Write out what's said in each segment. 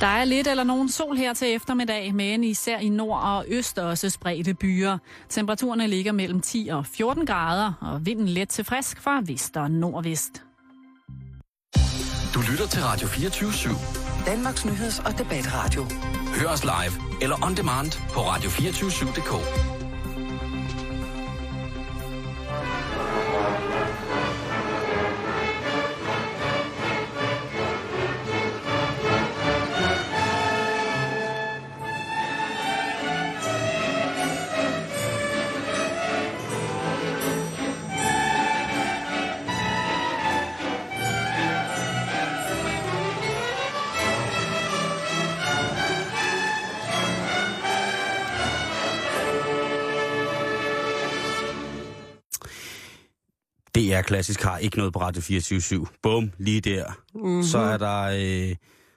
Der er lidt eller nogen sol her til eftermiddag, men især i nord og øst også spredte byer. Temperaturerne ligger mellem 10 og 14 grader, og vinden let til frisk fra vest og nordvest. Du lytter til Radio 24 /7. Danmarks nyheds- og debatradio. Hør os live eller on demand på radio247.dk. Det er klassisk har ikke noget på Radio 24 Bum, lige der. Mm-hmm. Så er der øh,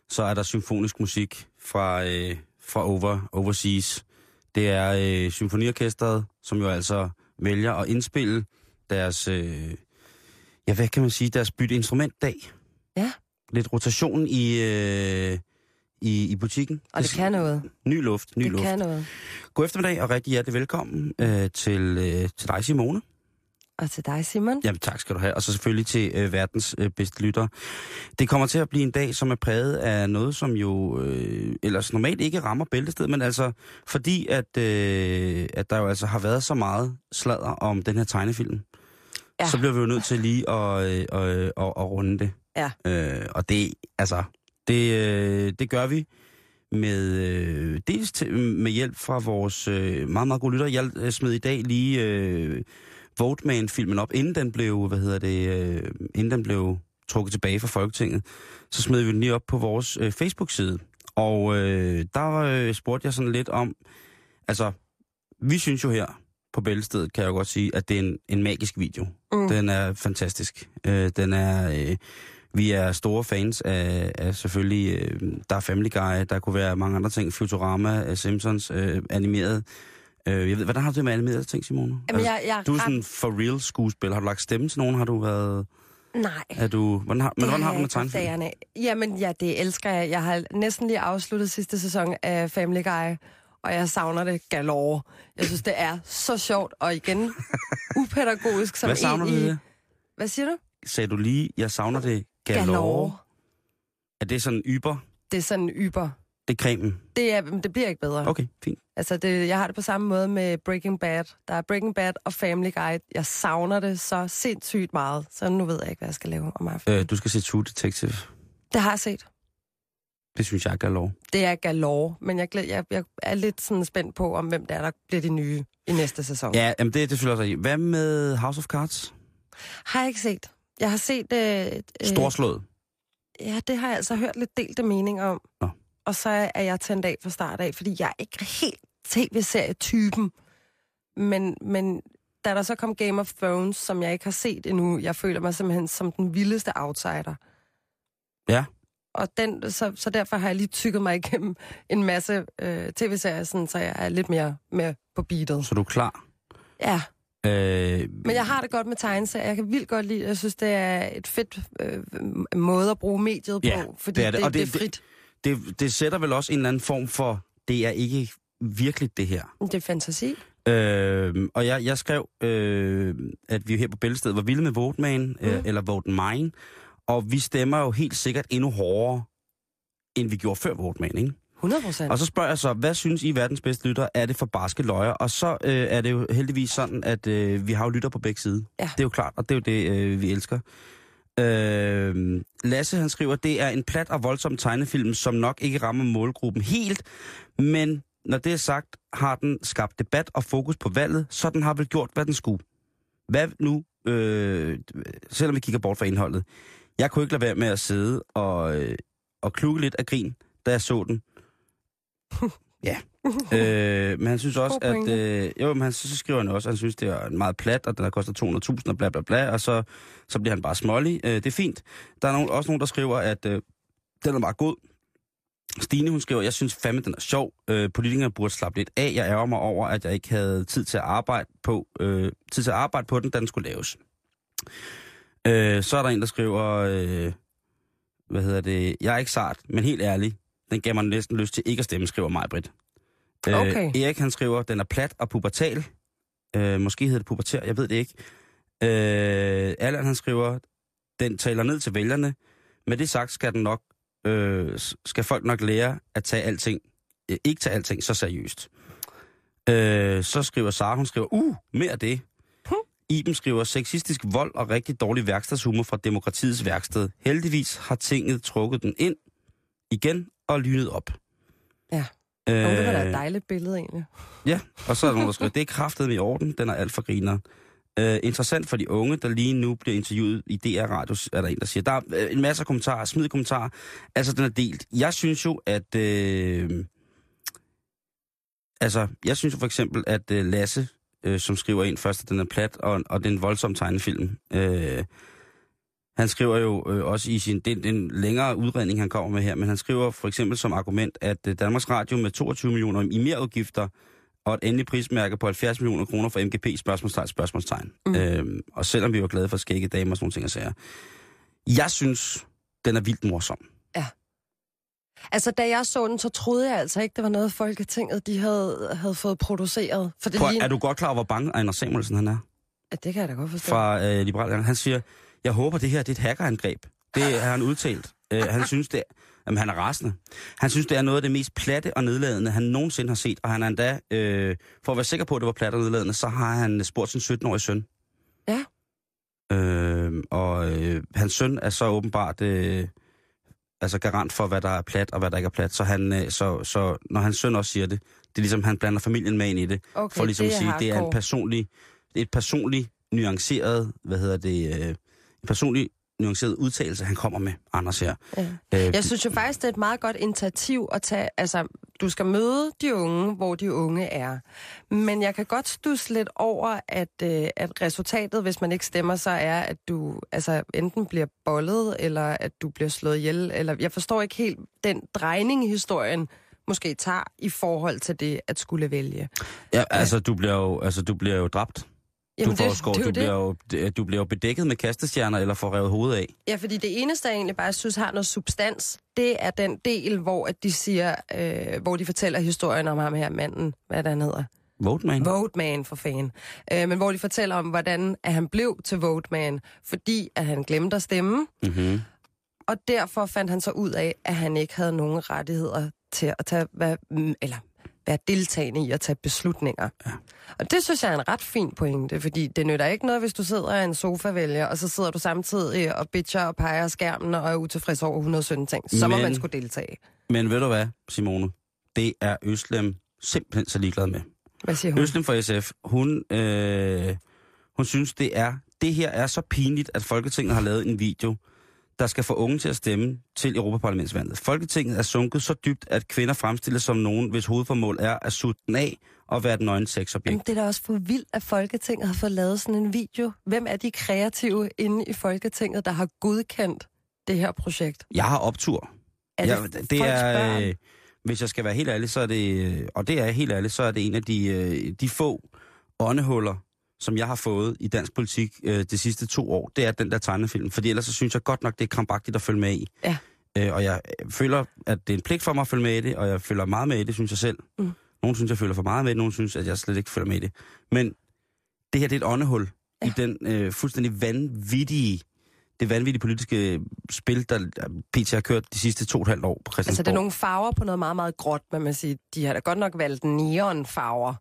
så er der symfonisk musik fra øh, fra over overseas. Det er øh, symfoniorkestret, som jo altså vælger at indspille deres øh, ja, hvad kan man sige, deres bytte instrumentdag. Ja. Lidt rotation i øh, i, i butikken. Og det kan noget. Ny luft, ny Det luft. kan noget. God eftermiddag og rigtig hjertelig velkommen øh, til, øh, til dig, Simone. Og til dig, Simon. Jamen tak skal du have, og så selvfølgelig til øh, verdens øh, bedste lytter. Det kommer til at blive en dag, som er præget af noget, som jo øh, ellers normalt ikke rammer bæltested, men altså fordi, at, øh, at der jo altså har været så meget sladder om den her tegnefilm, ja. Så bliver vi jo nødt til lige at, øh, at, at, at runde det. Ja. Øh, og det, altså, det, øh, det gør vi med øh, dels til, med hjælp fra vores øh, meget, meget gode lytter. Jeg øh, smed i dag lige øh, Voteman-filmen op, inden den blev, hvad hedder det, øh, inden den blev trukket tilbage fra Folketinget. Så smed vi den lige op på vores øh, Facebook-side. Og øh, der øh, spurgte jeg sådan lidt om, altså, vi synes jo her på Bæltestedet, kan jeg jo godt sige, at det er en, en magisk video. Mm. Den er fantastisk. Øh, den er... Øh, vi er store fans af, af selvfølgelig, øh, der er Family Guy, der kunne være mange andre ting, Futurama, øh, Simpsons, øh, animeret. Øh, jeg ved, hvordan har du det med animerede ting, Simone? Jamen, jeg, jeg er du er sådan for real skuespiller. Har du lagt stemme til nogen? Har du været... Nej. Er du, hvordan har, men hvordan har jeg du med tegnefilm? Jamen, ja, det elsker jeg. Jeg har næsten lige afsluttet sidste sæson af Family Guy, og jeg savner det galore. Jeg synes, det er så sjovt, og igen, upædagogisk som Hvad savner en du i... det? Hvad siger du? Sagde du lige, jeg savner det galore? Er det sådan yber? Det er sådan yber. Det er cremen? Det, er, det bliver ikke bedre. Okay, fint. Altså, det, jeg har det på samme måde med Breaking Bad. Der er Breaking Bad og Family Guy. Jeg savner det så sindssygt meget, så nu ved jeg ikke, hvad jeg skal lave om aftenen. Øh, du skal se True Detective. Det har jeg set. Det synes jeg er galore. Det er galore, men jeg, glæder, jeg, jeg er lidt sådan spændt på, om hvem det er, der bliver de nye i næste sæson. Ja, jamen det, det synes jeg i. Hvad med House of Cards? Har jeg ikke set. Jeg har set... Øh, øh, Storslået. Ja, det har jeg altså hørt lidt delte mening om. Nå. Og så er jeg tændt af fra start af, fordi jeg er ikke helt tv-serietypen. Men, men da der så kom Game of Thrones, som jeg ikke har set endnu, jeg føler mig simpelthen som den vildeste outsider. Ja. Og den, så, så derfor har jeg lige tykket mig igennem en masse øh, tv-serier, sådan, så jeg er lidt mere med på beatet. Så du er klar? Ja, Øh, men jeg har det godt med tegneserier. Jeg kan vildt godt lide, jeg synes, det er et fedt øh, måde at bruge mediet på, Ja, fordi det er det. Og det, det- det er frit. det, det sætter vel også en eller anden form for, det er ikke virkelig det her. Det er fantasi. Øh, og jeg, jeg skrev, øh, at vi her på Bæltestedet var vilde med Voteman, øh, eller Vote Mine, og vi stemmer jo helt sikkert endnu hårdere, end vi gjorde før Voteman, ikke? 100 procent. Og så spørger jeg så, hvad synes I verdens bedste lytter, er det for barske løjer? Og så øh, er det jo heldigvis sådan, at øh, vi har jo lytter på begge sider. Ja. Det er jo klart, og det er jo det, øh, vi elsker. Øh, Lasse han skriver, det er en plat og voldsom tegnefilm, som nok ikke rammer målgruppen helt, men når det er sagt, har den skabt debat og fokus på valget, så den har vel gjort, hvad den skulle. Hvad nu, øh, selvom vi kigger bort fra indholdet, jeg kunne ikke lade være med at sidde og, øh, og klukke lidt af grin, da jeg så den. ja. Øh, men han synes også, at... Øh, jo, men han, så skriver han også, at han synes, det er meget plat, og den har kostet 200.000 og bla bla bla, og så, så bliver han bare smålig. Øh, det er fint. Der er nogen, også nogen, der skriver, at øh, den er meget god. Stine, hun skriver, jeg synes fandme, den er sjov. Øh, politikerne burde slappe lidt af. Jeg ærger mig over, at jeg ikke havde tid til at arbejde på, øh, tid til at arbejde på den, da den skulle laves. Øh, så er der en, der skriver, øh, hvad hedder det, jeg er ikke sart, men helt ærlig, Den gav mig næsten lyst til ikke at stemme, skriver mig, Britt. Okay. Øh, Erik han skriver, den er plat og pubertal. Øh, måske hedder det puberter, jeg ved det ikke. Øh, Allan han skriver, den taler ned til vælgerne. Med det sagt skal den nok, øh, skal folk nok lære at tage alting, øh, ikke tage alting så seriøst. Øh, så skriver Sara, hun skriver, uh, mere af det. Iben skriver, sexistisk vold og rigtig dårlig værkstedshumor fra demokratiets værksted. Heldigvis har tinget trukket den ind igen og lynet op. Ja. Øh, Øh, det var da et dejligt billede, egentlig. Ja, og så er der nogen, der skriver, det er kraftet i orden, den er alt for griner. Uh, interessant for de unge, der lige nu bliver interviewet i DR Radio, er der en, der siger. Der er øh, en masse kommentarer, smid kommentarer. Altså, den er delt. Jeg synes jo, at... Øh, altså, jeg synes jo for eksempel, at øh, Lasse, øh, som skriver ind først, at den er plat, og, og det er en voldsom tegnefilm. Øh, han skriver jo øh, også i sin... Det er en længere udredning, han kommer med her, men han skriver for eksempel som argument, at øh, Danmarks Radio med 22 millioner i merudgifter og et endelig prismærke på 70 millioner kroner for MGP, spørgsmålstegn, spørgsmålstegn. Mm. Øhm, og selvom vi var glade for skægge damer og sådan nogle ting, jeg siger. Jeg synes, den er vildt morsom. Altså, da jeg så den, så troede jeg altså ikke, det var noget, Folketinget de havde, havde fået produceret. For det, Prøv, lige... er du godt klar over, hvor bange Ejner Samuelsen han er? ja, det kan jeg da godt forstå. Fra øh, Liberal. Han siger, jeg håber, det her det er et hackerangreb. Det har han udtalt. Øh, han synes, det er, jamen, han er rasende. Han synes, det er noget af det mest platte og nedladende, han nogensinde har set. Og han er endda, øh, for at være sikker på, at det var platte og nedladende, så har han spurgt sin 17-årige søn. Ja. Øh, og øh, hans søn er så åbenbart øh, altså garant for, hvad der er plat og hvad der ikke er plat. Så, han, øh, så, så når hans søn også siger det, det er ligesom, han blander familien med ind i det. okay, For ligesom det at sige, det er en hardcore. personlig, er et personligt nuanceret, hvad hedder det, øh, personlig nuanceret udtalelse, han kommer med, Anders her. Ja. Øh, Jeg synes jo faktisk, det er et meget godt initiativ at tage... Altså, du skal møde de unge, hvor de unge er. Men jeg kan godt stusse lidt over, at, øh, at resultatet, hvis man ikke stemmer, så er, at du altså, enten bliver bollet, eller at du bliver slået ihjel. Eller, jeg forstår ikke helt den drejning, historien måske tager i forhold til det at skulle vælge. ja, altså, du bliver jo, altså, du bliver jo dræbt. Jamen, du, får det, det, du, jo bliver det. jo, du bliver jo bedækket med kastestjerner eller får revet hovedet af. Ja, fordi det eneste, jeg egentlig bare synes har noget substans, det er den del, hvor at de siger, øh, hvor de fortæller historien om ham her manden, hvad den hedder. Vote, man. Vote Man for fan. Øh, men hvor de fortæller om, hvordan at han blev til Vote Man, fordi at han glemte at stemme, Mm-hmm. og derfor fandt han så ud af, at han ikke havde nogen rettigheder til at tage, hvad, eller være deltagende i at tage beslutninger. Ja. Og det synes jeg er en ret fin pointe, fordi det nytter ikke noget, hvis du sidder i en sofa-vælger, og så sidder du samtidig og bitcher og peger skærmen og er utilfreds over 117 ting. Så må Men- man skulle deltage. Men ved du hvad, Simone? Det er Øslem simpelthen så ligeglad med. Hvad siger hun? Øslem fra SF, hun, øh, hun synes, det er det her er så pinligt, at Folketinget har lavet en video, der skal få unge til at stemme til Europaparlamentsvalget. Folketinget er sunket så dybt, at kvinder fremstilles som nogen, hvis hovedformål er at sutte den af og være et nøgen sexobjekt. Jamen, det er da også for vildt, at Folketinget har fået lavet sådan en video. Hvem er de kreative inde i Folketinget, der har godkendt det her projekt? Jeg har optur. Er det, det folks er, børn? øh, hvis jeg skal være helt ærlig, så er det, øh, og det er jeg helt ærlig, så er det en af de, øh, de få åndehuller, som jeg har fået i dansk politik øh, de sidste to år, det er den der tegnefilm. Fordi ellers så synes jeg godt nok, det er krampagtigt at følge med i. Ja. Øh, og jeg øh, føler, at det er en pligt for mig at følge med i det, og jeg følger meget med i det, synes jeg selv. Mm. Nogle synes, jeg følger for meget med det, nogle synes, at jeg slet ikke følger med i det. Men det her, det er et åndehul ja. i den øh, fuldstændig vanvittige, det vanvittige politiske spil, der PT har kørt de sidste to og et halvt år på Christiansborg. Altså, det er nogle farver på noget meget, meget gråt, men man siger, de har da godt nok valgt neonfarver,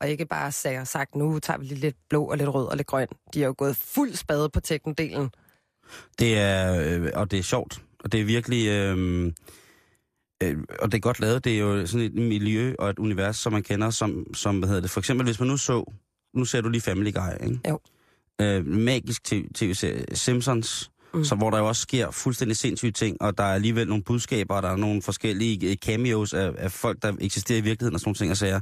og ikke bare sagt, sagt, nu tager vi lige lidt blå og lidt rød og lidt grøn. De har jo gået fuld spade på teknodelen. Det er, øh, og det er sjovt, og det er virkelig, øh, øh, og det er godt lavet. Det er jo sådan et miljø og et univers, som man kender, som, som hvad hedder det, for eksempel hvis man nu så, nu ser du lige Family Guy, ikke? Jo. Øh, magisk TV- tv-serie Simpsons, mm. så, hvor der jo også sker fuldstændig sindssyge ting, og der er alligevel nogle budskaber, og der er nogle forskellige øh, cameos af, af folk, der eksisterer i virkeligheden og sådan nogle ting, og sager.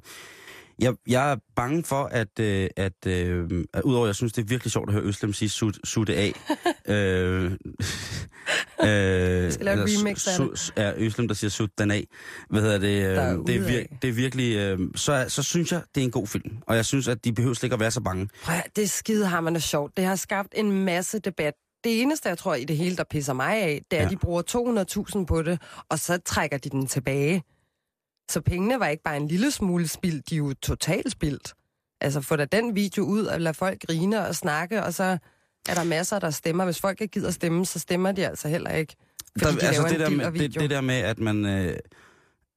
Jeg, jeg er bange for, at, øh, at, øh, at udover jeg synes, det er virkelig sjovt at høre Øslem sige sut, sutte af. øh, øh, skal lave remix af su- Ja, Øslem, der siger sut den af. Hvad hedder det? Øh, er det, er vir- det er virkelig... Øh, så, så synes jeg, det er en god film. Og jeg synes, at de behøver slet ikke at være så bange. Prøv, det er skidehammerende sjovt. Det har skabt en masse debat. det eneste, jeg tror i det hele, der pisser mig af, det er, Ja. at de bruger 200.000 på det, og så trækker de den tilbage. Så pengene var ikke bare en lille smule spildt, de er jo totalt spildt. Altså få da den video ud og lade folk grine og snakke, og så er der masser, der stemmer. Hvis folk ikke gider stemme, så stemmer de altså heller ikke. Fordi Der, de altså det der, med, det, det der med, at man øh,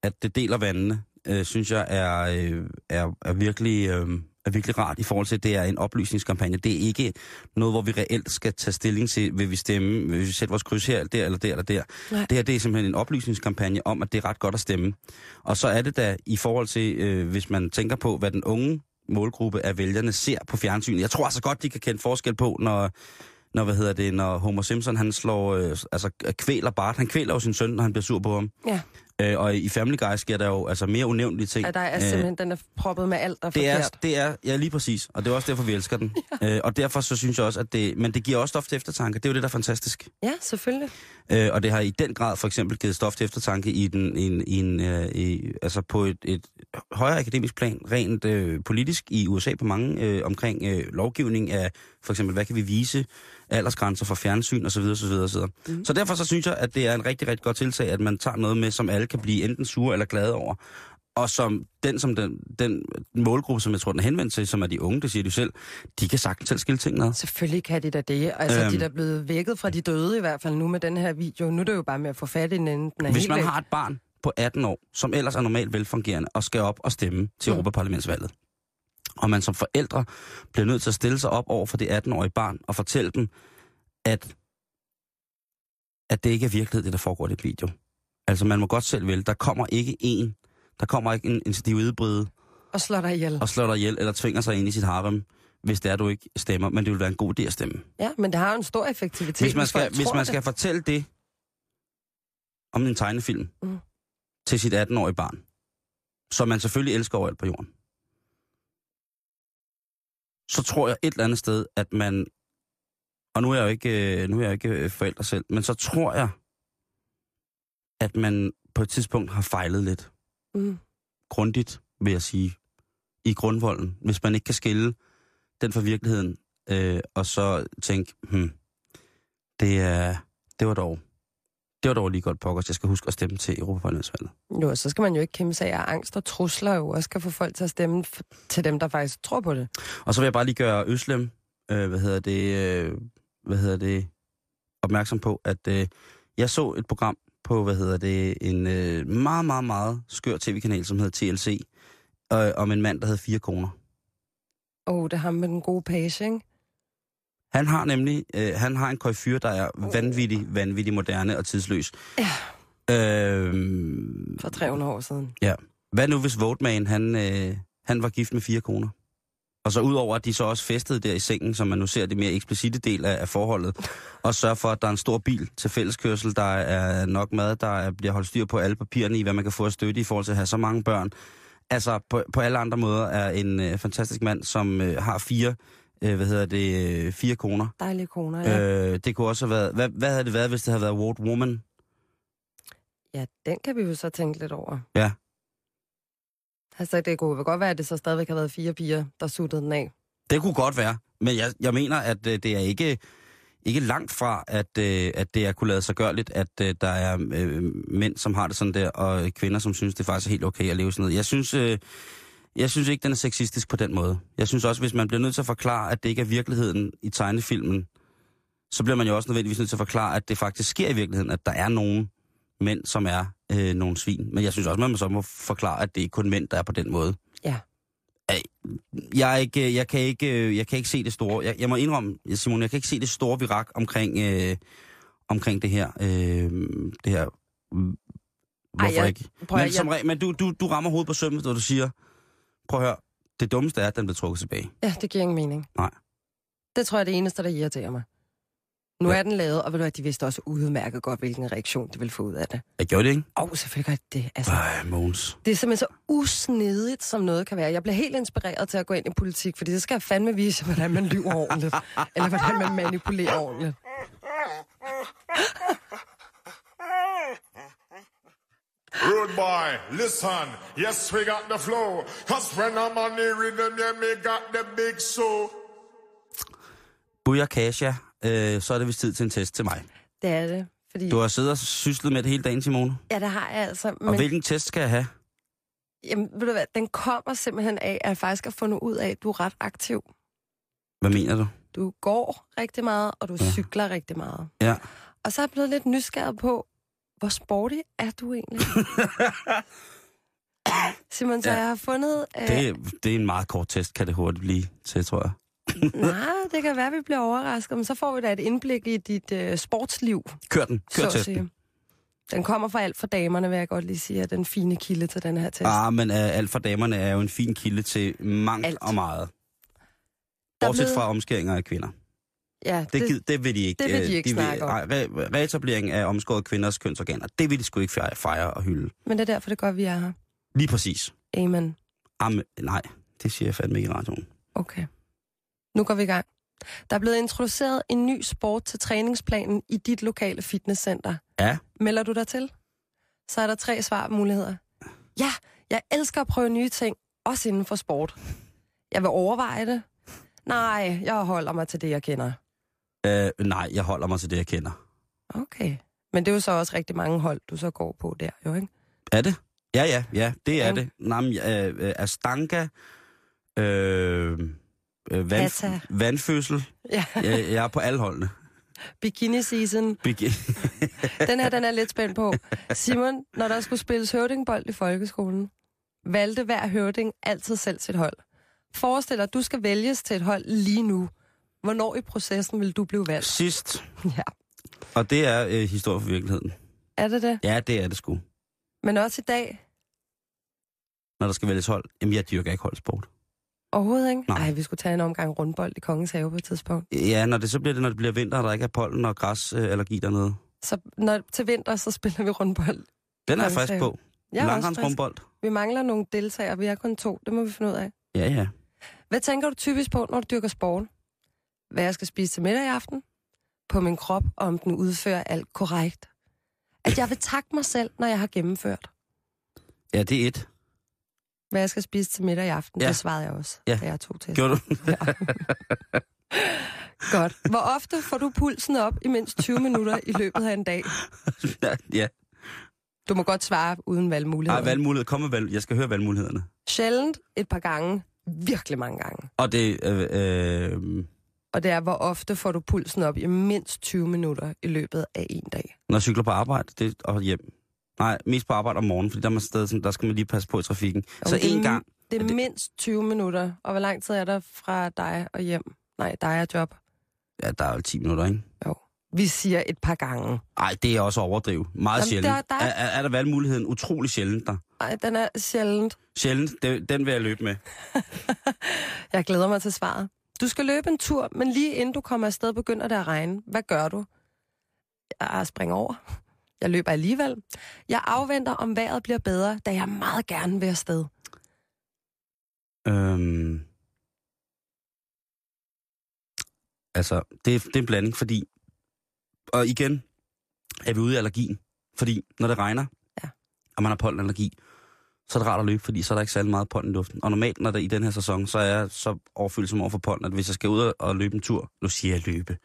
at det deler vandene, øh, synes jeg er, øh, er, er, virkelig, øh, er virkelig rart i forhold til, at det er en oplysningskampagne. Det er ikke noget, hvor vi reelt skal tage stilling til, vil vi stemme, vil vi sætte vores kryds her, der eller der eller der. Nej. Det her det er simpelthen en oplysningskampagne om, at det er ret godt at stemme. Og så er det da i forhold til, øh, hvis man tænker på, hvad den unge målgruppe af vælgerne ser på fjernsyn. Jeg tror altså godt, de kan kende forskel på, når, når hvad hedder det, når Homer Simpson han slår, øh, altså kvæler Bart. Han kvæler jo sin søn, når han bliver sur på ham. Ja, Øh, og i Family Guy sker der jo altså mere unævnlige ting. at der er Øh, simpelthen, den er proppet med alt, der er det er, forkert. det er, ja lige præcis, og det er også derfor, vi elsker den. ja. øh, og derfor så synes jeg også, at det, men det giver også stof til eftertanke, det er jo det, der er fantastisk. Ja, selvfølgelig. Øh, og det har i den grad for eksempel givet stof til eftertanke i den, i en, i en, øh, i, altså på et, et højere akademisk plan, rent øh, politisk i USA på mange, øh, omkring øh, lovgivning af for eksempel, hvad kan vi vise, aldersgrænser for fjernsyn osv. osv., osv. Mm. Så derfor så synes jeg, at det er en rigtig, rigtig godt tiltag, at man tager noget med, som alle kan blive enten sure eller glade over. Og som den, som den, den målgruppe, som jeg tror, den er henvendt til, som er de unge, det siger jo selv, de kan sagtens selv skille ting med. Selvfølgelig kan de da det. Altså, Øhm. de er da blevet vækket fra de døde i hvert fald nu med den her video. Nu er det jo bare med at få fat i den, inden den er Hvis man væk. har et barn på 18 år, som ellers er normalt velfungerende, og skal op og stemme til Mm. Europaparlamentsvalget, og man som forældre bliver nødt til at stille sig op over for det 18-årige barn og fortælle dem, at, at det ikke er virkelighed, det der foregår i det video. Altså, man må godt selv vælge. Der kommer ikke en, der kommer ikke en, en stividebryde Og slår dig ihjel. og slår dig ihjel, eller tvinger sig ind i sit harem, hvis det er, du ikke stemmer, men det vil være en god idé at stemme. Ja, men det har jo en stor effektivitet. Hvis man skal, hvis man det. skal fortælle det om en tegnefilm Mm. til sit 18-årige barn, som man selvfølgelig elsker overalt på jorden, så tror jeg et eller andet sted, at man, og nu er jeg jo ikke, øh, nu er jeg ikke øh, forælder selv, men så tror jeg, at man på et tidspunkt har fejlet lidt. Mm. grundigt, vil jeg sige, i grundvolden, hvis man ikke kan skille den fra virkeligheden, øh, og så tænke, hmm, det, er, det var dog, det var dog lige godt pokkers, jeg skal huske at stemme til Europaparlamentsvalget. Jo, så skal man jo ikke kæmpe sig af angst og trusler jo også kan få folk til at stemme til dem, der faktisk tror på det. Og så vil jeg bare lige gøre Øslem, øh, hvad hedder det, øh, hvad hedder det, opmærksom på, at øh, jeg så et program på, hvad hedder det, en øh, meget, meget, meget skør tv-kanal, som hedder TLC, øh, om en mand, der havde fire koner. Åh, oh, det er ham med den gode page, ikke? Han har nemlig, øh, han har en køjfyr, der er vanvittig, vanvittig moderne og tidsløs. Ja. Øhm, For 300 år siden. ja. Hvad nu hvis Voteman, han, øh, han var gift med fire koner? Og så udover, at de så også festede der i sengen, som man nu ser det mere eksplicite del af, af forholdet, og sørge for, at der er en stor bil til fælleskørsel, der er nok mad, der er, bliver holdt styr på alle papirerne i, hvad man kan få at støtte i forhold til at have så mange børn. Altså, på, på alle andre måder er en øh, fantastisk mand, som øh, har fire, øh, hvad hedder det, øh, fire koner. Dejlige koner, ja. Øh. Det kunne også have været, hvad, hvad havde det været, hvis det havde været Ward Woman? Ja, den kan vi jo så tænke lidt over. Ja. Altså, det kunne godt være, at det så stadigvæk har været fire piger, der suttede den af. Det kunne godt være, men jeg, jeg mener, at øh, det er ikke, ikke langt fra, at, øh, at det er kunne lade sig gørligt, at øh, der er øh, mænd, som har det sådan der, og kvinder, som synes, det faktisk er helt okay at leve sådan noget. Jeg synes, øh, jeg synes ikke, den er sexistisk på den måde. Jeg synes også, hvis man bliver nødt til at forklare, at det ikke er virkeligheden i tegnefilmen, så bliver man jo også nødvendigvis nødt til at forklare, at det faktisk sker i virkeligheden, at der er nogen mænd, som er øh, nogle svin. Men jeg synes også, at man så må forklare, at det er kun mænd, der er på den måde. Ja. Jeg, er ikke, jeg, kan ikke, jeg kan ikke se det store. Jeg, jeg må indrømme, Simon, jeg kan ikke se det store virak omkring, øh, omkring det her. Øh, det her. Hvorfor jeg- ikke? men som, re- men du, du, du rammer hovedet på sømmet, når du siger, prøv at høre, det dummeste er, at den bliver trukket tilbage. Ja, det giver ingen mening. Nej. Det tror jeg er det eneste, der irriterer mig. Nu Ja. er den lavet, og ved du hvad, de vidste også udmærket godt, hvilken reaktion de ville få ud af det. Jeg gjorde det, ikke? Åh, oh, selvfølgelig gør de det. Altså, Ej, Måns. det er simpelthen så usnedigt, som noget kan være. Jeg bliver helt inspireret til at gå ind i politik, fordi så skal jeg fandme vise, hvordan man lyver ordentligt. eller hvordan man manipulerer ordentligt. Rude boy, listen. Yes, we got the flow. Cause when I'm on the rhythm, yeah, me got the big show. Buya Kasia øh, så er det vist tid til en test til mig. Det er det. Fordi, Du har siddet og syslet med det hele dagen, Simone. Ja, det har jeg altså. Og hvilken test skal jeg have? jamen, ved du hvad, den kommer simpelthen af, at jeg faktisk har fundet ud af, at du er ret aktiv. Hvad mener du? Du går rigtig meget, og du Ja. cykler rigtig meget. Ja. Og så er jeg blevet lidt nysgerrig på, hvor sporty er du egentlig? Simon, så Ja. jeg har fundet... Øh, Det, det er en meget kort test, kan det hurtigt blive til, tror jeg. Nej, det kan være, at vi bliver overrasket, men så får vi da et indblik i dit øh, sportsliv, Kør den. så Kør at testen. Den kommer fra alt for damerne, vil jeg godt lige sige, er den fine kilde til den her test. Ah, men uh, alt for damerne er jo en fin kilde til mangt Alt. og meget. Der er Bortset blevet- fra omskæringer af kvinder. Ja, Det, det, det vil de ikke. det vil de øh, ikke snakke om. Nej, re, reetablering af omskåret kvinders kønsorganer, det vil de sgu ikke fejre, fejre og hylde. Men det er derfor, det er godt, vi er her. Lige præcis. Amen. Amen, nej, det siger jeg fandme ikke i radioen. Okay. Nu går vi i gang. Der er blevet introduceret en ny sport til træningsplanen i dit lokale fitnesscenter. Ja. Melder du dig til? Så er der tre svarmuligheder. Ja, jeg elsker at prøve nye ting, også inden for sport. Jeg vil overveje det. Nej, jeg holder mig til det, jeg kender. Uh, nej, jeg holder mig til det, jeg kender. Okay. Men det er jo så også rigtig mange hold, du så går på der, jo ikke? Er det? Ja, ja, ja, det er Ja. det. Men, øh, øh, Astanka, øh, øh, vand, vandfødsel, Ja, jeg, jeg er på alle holdene. bikini season. Begi- Den her, den er lidt spændt på. Simon, når der skulle spilles høvdingbold i folkeskolen, valgte hver høvding altid selv sit hold. Forestil dig, at du skal vælges til et hold lige nu. Hvornår i processen vil du blive valgt? Sidst, Ja. og det er øh, historie for virkeligheden. Er det det? Ja, det er det sgu. Men også i dag? Når der skal vælges hold. Jamen, jeg dyrker ikke holdsport. Overhovedet ikke? Nej. Nej, vi skulle tage en omgang rundbold i Kongens Have på et tidspunkt. Ja, når det så bliver det, når det bliver vinter, og der ikke er pollen og græsallergi dernede. Så når, til vinter, så spiller vi rundbold. Den er jeg frisk på. Også frisk. Langrendsrumbold. Vi mangler nogle deltagere, vi er kun to. Det må vi finde ud af. Ja, ja. Hvad tænker du typisk på, når du dyrker sport? Hvad jeg skal spise til middag i aften? På min krop, og om den udfører alt korrekt? At jeg vil takke mig selv, når jeg har gennemført. Ja, det er et. Hvad jeg skal spise til middag i aften, Ja. det svarede jeg også, Ja. da jeg tog til. Gjorde du? Godt. Hvor ofte får du pulsen op i mindst 20 minutter i løbet af en dag? ja. Du må godt svare uden valgmuligheder. Ej, valgmulighed. Kom med valg. Jeg skal høre valgmulighederne. Sjældent et par gange. Virkelig mange gange. Og det, øh, øh, Og det er, hvor ofte får du pulsen op i mindst 20 minutter i løbet af en dag. når jeg cykler på arbejde det, og hjem. Nej, mest på arbejde om morgenen, fordi der, er man stadig, sådan- der skal man lige passe på i trafikken. Jo, så en gang. Det er det- mindst 20 minutter. Og hvor lang tid er der fra dig og hjem? Nej, dig og job. Ja, der er jo 10 minutter, ikke? Jo. Vi siger et par gange. Nej, det er også at overdrive. Meget Jamen, sjældent. der- der er- Er, er, er der valgmuligheden utrolig sjældent der? Ej, den er sjældent. Sjældent, det, den vil jeg løbe med. Jeg glæder mig til svaret. Du skal løbe en tur, men lige inden du kommer afsted, begynder det at regne. Hvad gør du? Jeg springer over. Jeg løber alligevel. Jeg afventer, om vejret bliver bedre, da jeg meget gerne vil afsted. Øhm, altså, det, er- det er en blanding, fordi... Og igen er vi ude i allergien. Fordi når det regner, Ja. og man har pollenallergi, så er det rart at løbe, fordi så er der ikke særlig meget pollen i luften. Og normalt, når det er i den her sæson, så er jeg så overfølsom over for pollen, at hvis jeg skal ud og- løbe en tur, nu siger jeg løbe,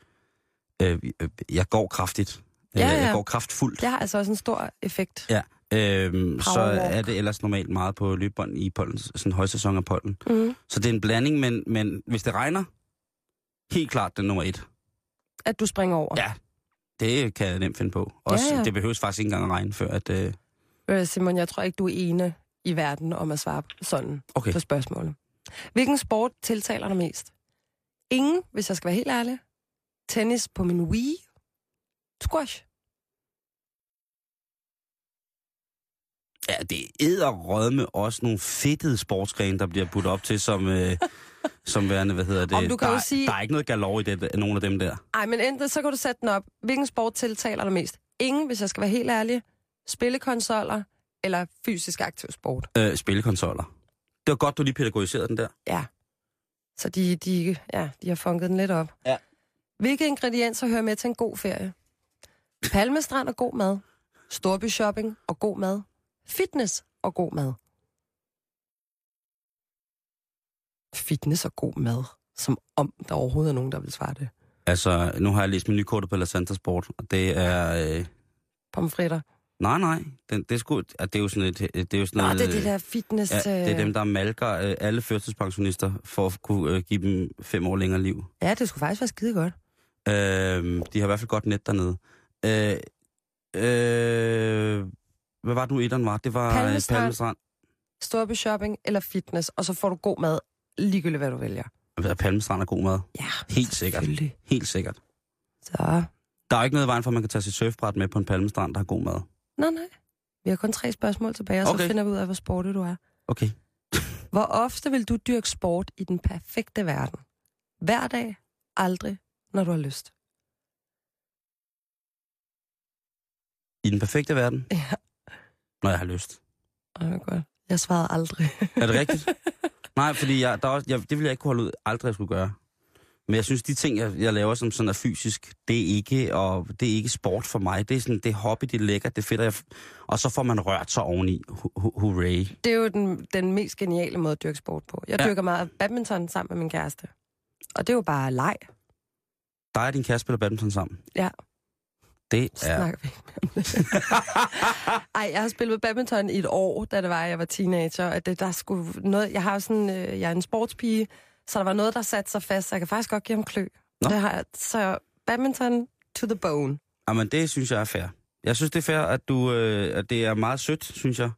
øh, øh, jeg går kraftigt. Ja, Øh, ja. Jeg går kraftfuldt. Det har altså også en stor effekt. Ja. Øhm, så er det ellers normalt meget på løbebånd i pollen, sådan en højsæson af pollen. Mm. Så det er en blanding, men, men hvis det regner, helt klart den nummer et. At du springer over. Ja, det kan jeg nemt finde på. Også, Ja, ja. Det behøves faktisk ikke engang at regne, før at... Øh, Øh, Simon, jeg tror ikke, du er ene i verden om at svare sådan okay, på spørgsmålet. Hvilken sport tiltaler dig mest? Ingen, hvis jeg skal være helt ærlig. Tennis på min Wii. Squash. ja, det er med også nogle fedtede sportsgrene, der bliver puttet op til som, øh, som værende, hvad hedder det? Om du kan der, sige- der er ikke noget galov i det, nogle af dem der. Ej, men enten så kan du sætte den op. Hvilken sport tiltaler dig mest? Ingen, hvis jeg skal være helt ærlig. Spillekonsoller eller fysisk aktiv sport. Øh, spillekonsoller. Det var godt, du lige pædagogiserede den der. Ja. Så de, de, ja, de har funket den lidt op. Ja. Hvilke ingredienser hører med til en god ferie? Palmestrand og god mad. Storby shopping og god mad. Fitness og god mad. Fitness og god mad. Som om der overhovedet er nogen, der vil svare det. Altså, nu har jeg læst min nykortet på La Santa Sport, og det er... Øh, Pomfritter. Nej, nej, den, det, er sgu, det er jo sådan et... Det er jo sådan Nå, noget, det er det der fitness... Ja, det er øh, dem, der malker øh, alle førtidspensionister for at kunne øh, give dem fem år længere liv. Ja, det skulle faktisk være skide godt. Øh, de har i hvert fald godt net dernede. Øh, øh, hvad var det nu, etteren var? Det var øh, Palmestrand. Palmestrand. Storby shopping eller fitness, og så får du god mad, ligegyldigt hvad du vælger. Palmestrand er god mad. Ja, Helt sikkert. Helt sikkert. Så, Der er ikke noget i vejen for, at man kan tage sit surfbræt med på en palmestrand, der har god mad. Nej, nej. Vi har kun tre spørgsmål tilbage, og så Okay. finder vi ud af, hvor sportet du er. Okay. Hvor ofte vil du dyrke sport i den perfekte verden? Hver dag? Aldrig, når du har lyst. I den perfekte verden, Ja, når jeg har lyst. Åh, er godt. Jeg svarede aldrig. Er det rigtigt? Nej, fordi jeg, der er også, jeg, det ville jeg ikke kunne holde ud, aldrig jeg skulle gøre. Men jeg synes, de ting, jeg, jeg laver, som sådan er fysisk, det er ikke, og det er ikke sport for mig. Det er sådan, det er hobby, det er lækkert, det er fedt, og, jeg, og så får man rørt sig oveni. Hurray. Det er jo den, den mest geniale måde at dyrke sport på. Jeg Ja. dyrker meget badminton sammen med min kæreste. Og det er jo bare leg. Der er din kæreste spiller badminton sammen. Ja. Det er... snakker vi ikke det. Ej, jeg har spillet badminton i et år, da det var, jeg var teenager. At det, der skulle noget, jeg har sådan, øh, jeg er en sportspige, så der var noget, der satte sig fast, så jeg kan faktisk godt give ham klø. Nå. Det har jeg, så badminton to the bone. Jamen, det synes jeg er fair. Jeg synes, det er fair, at, du, øh, at det er meget sødt, synes jeg.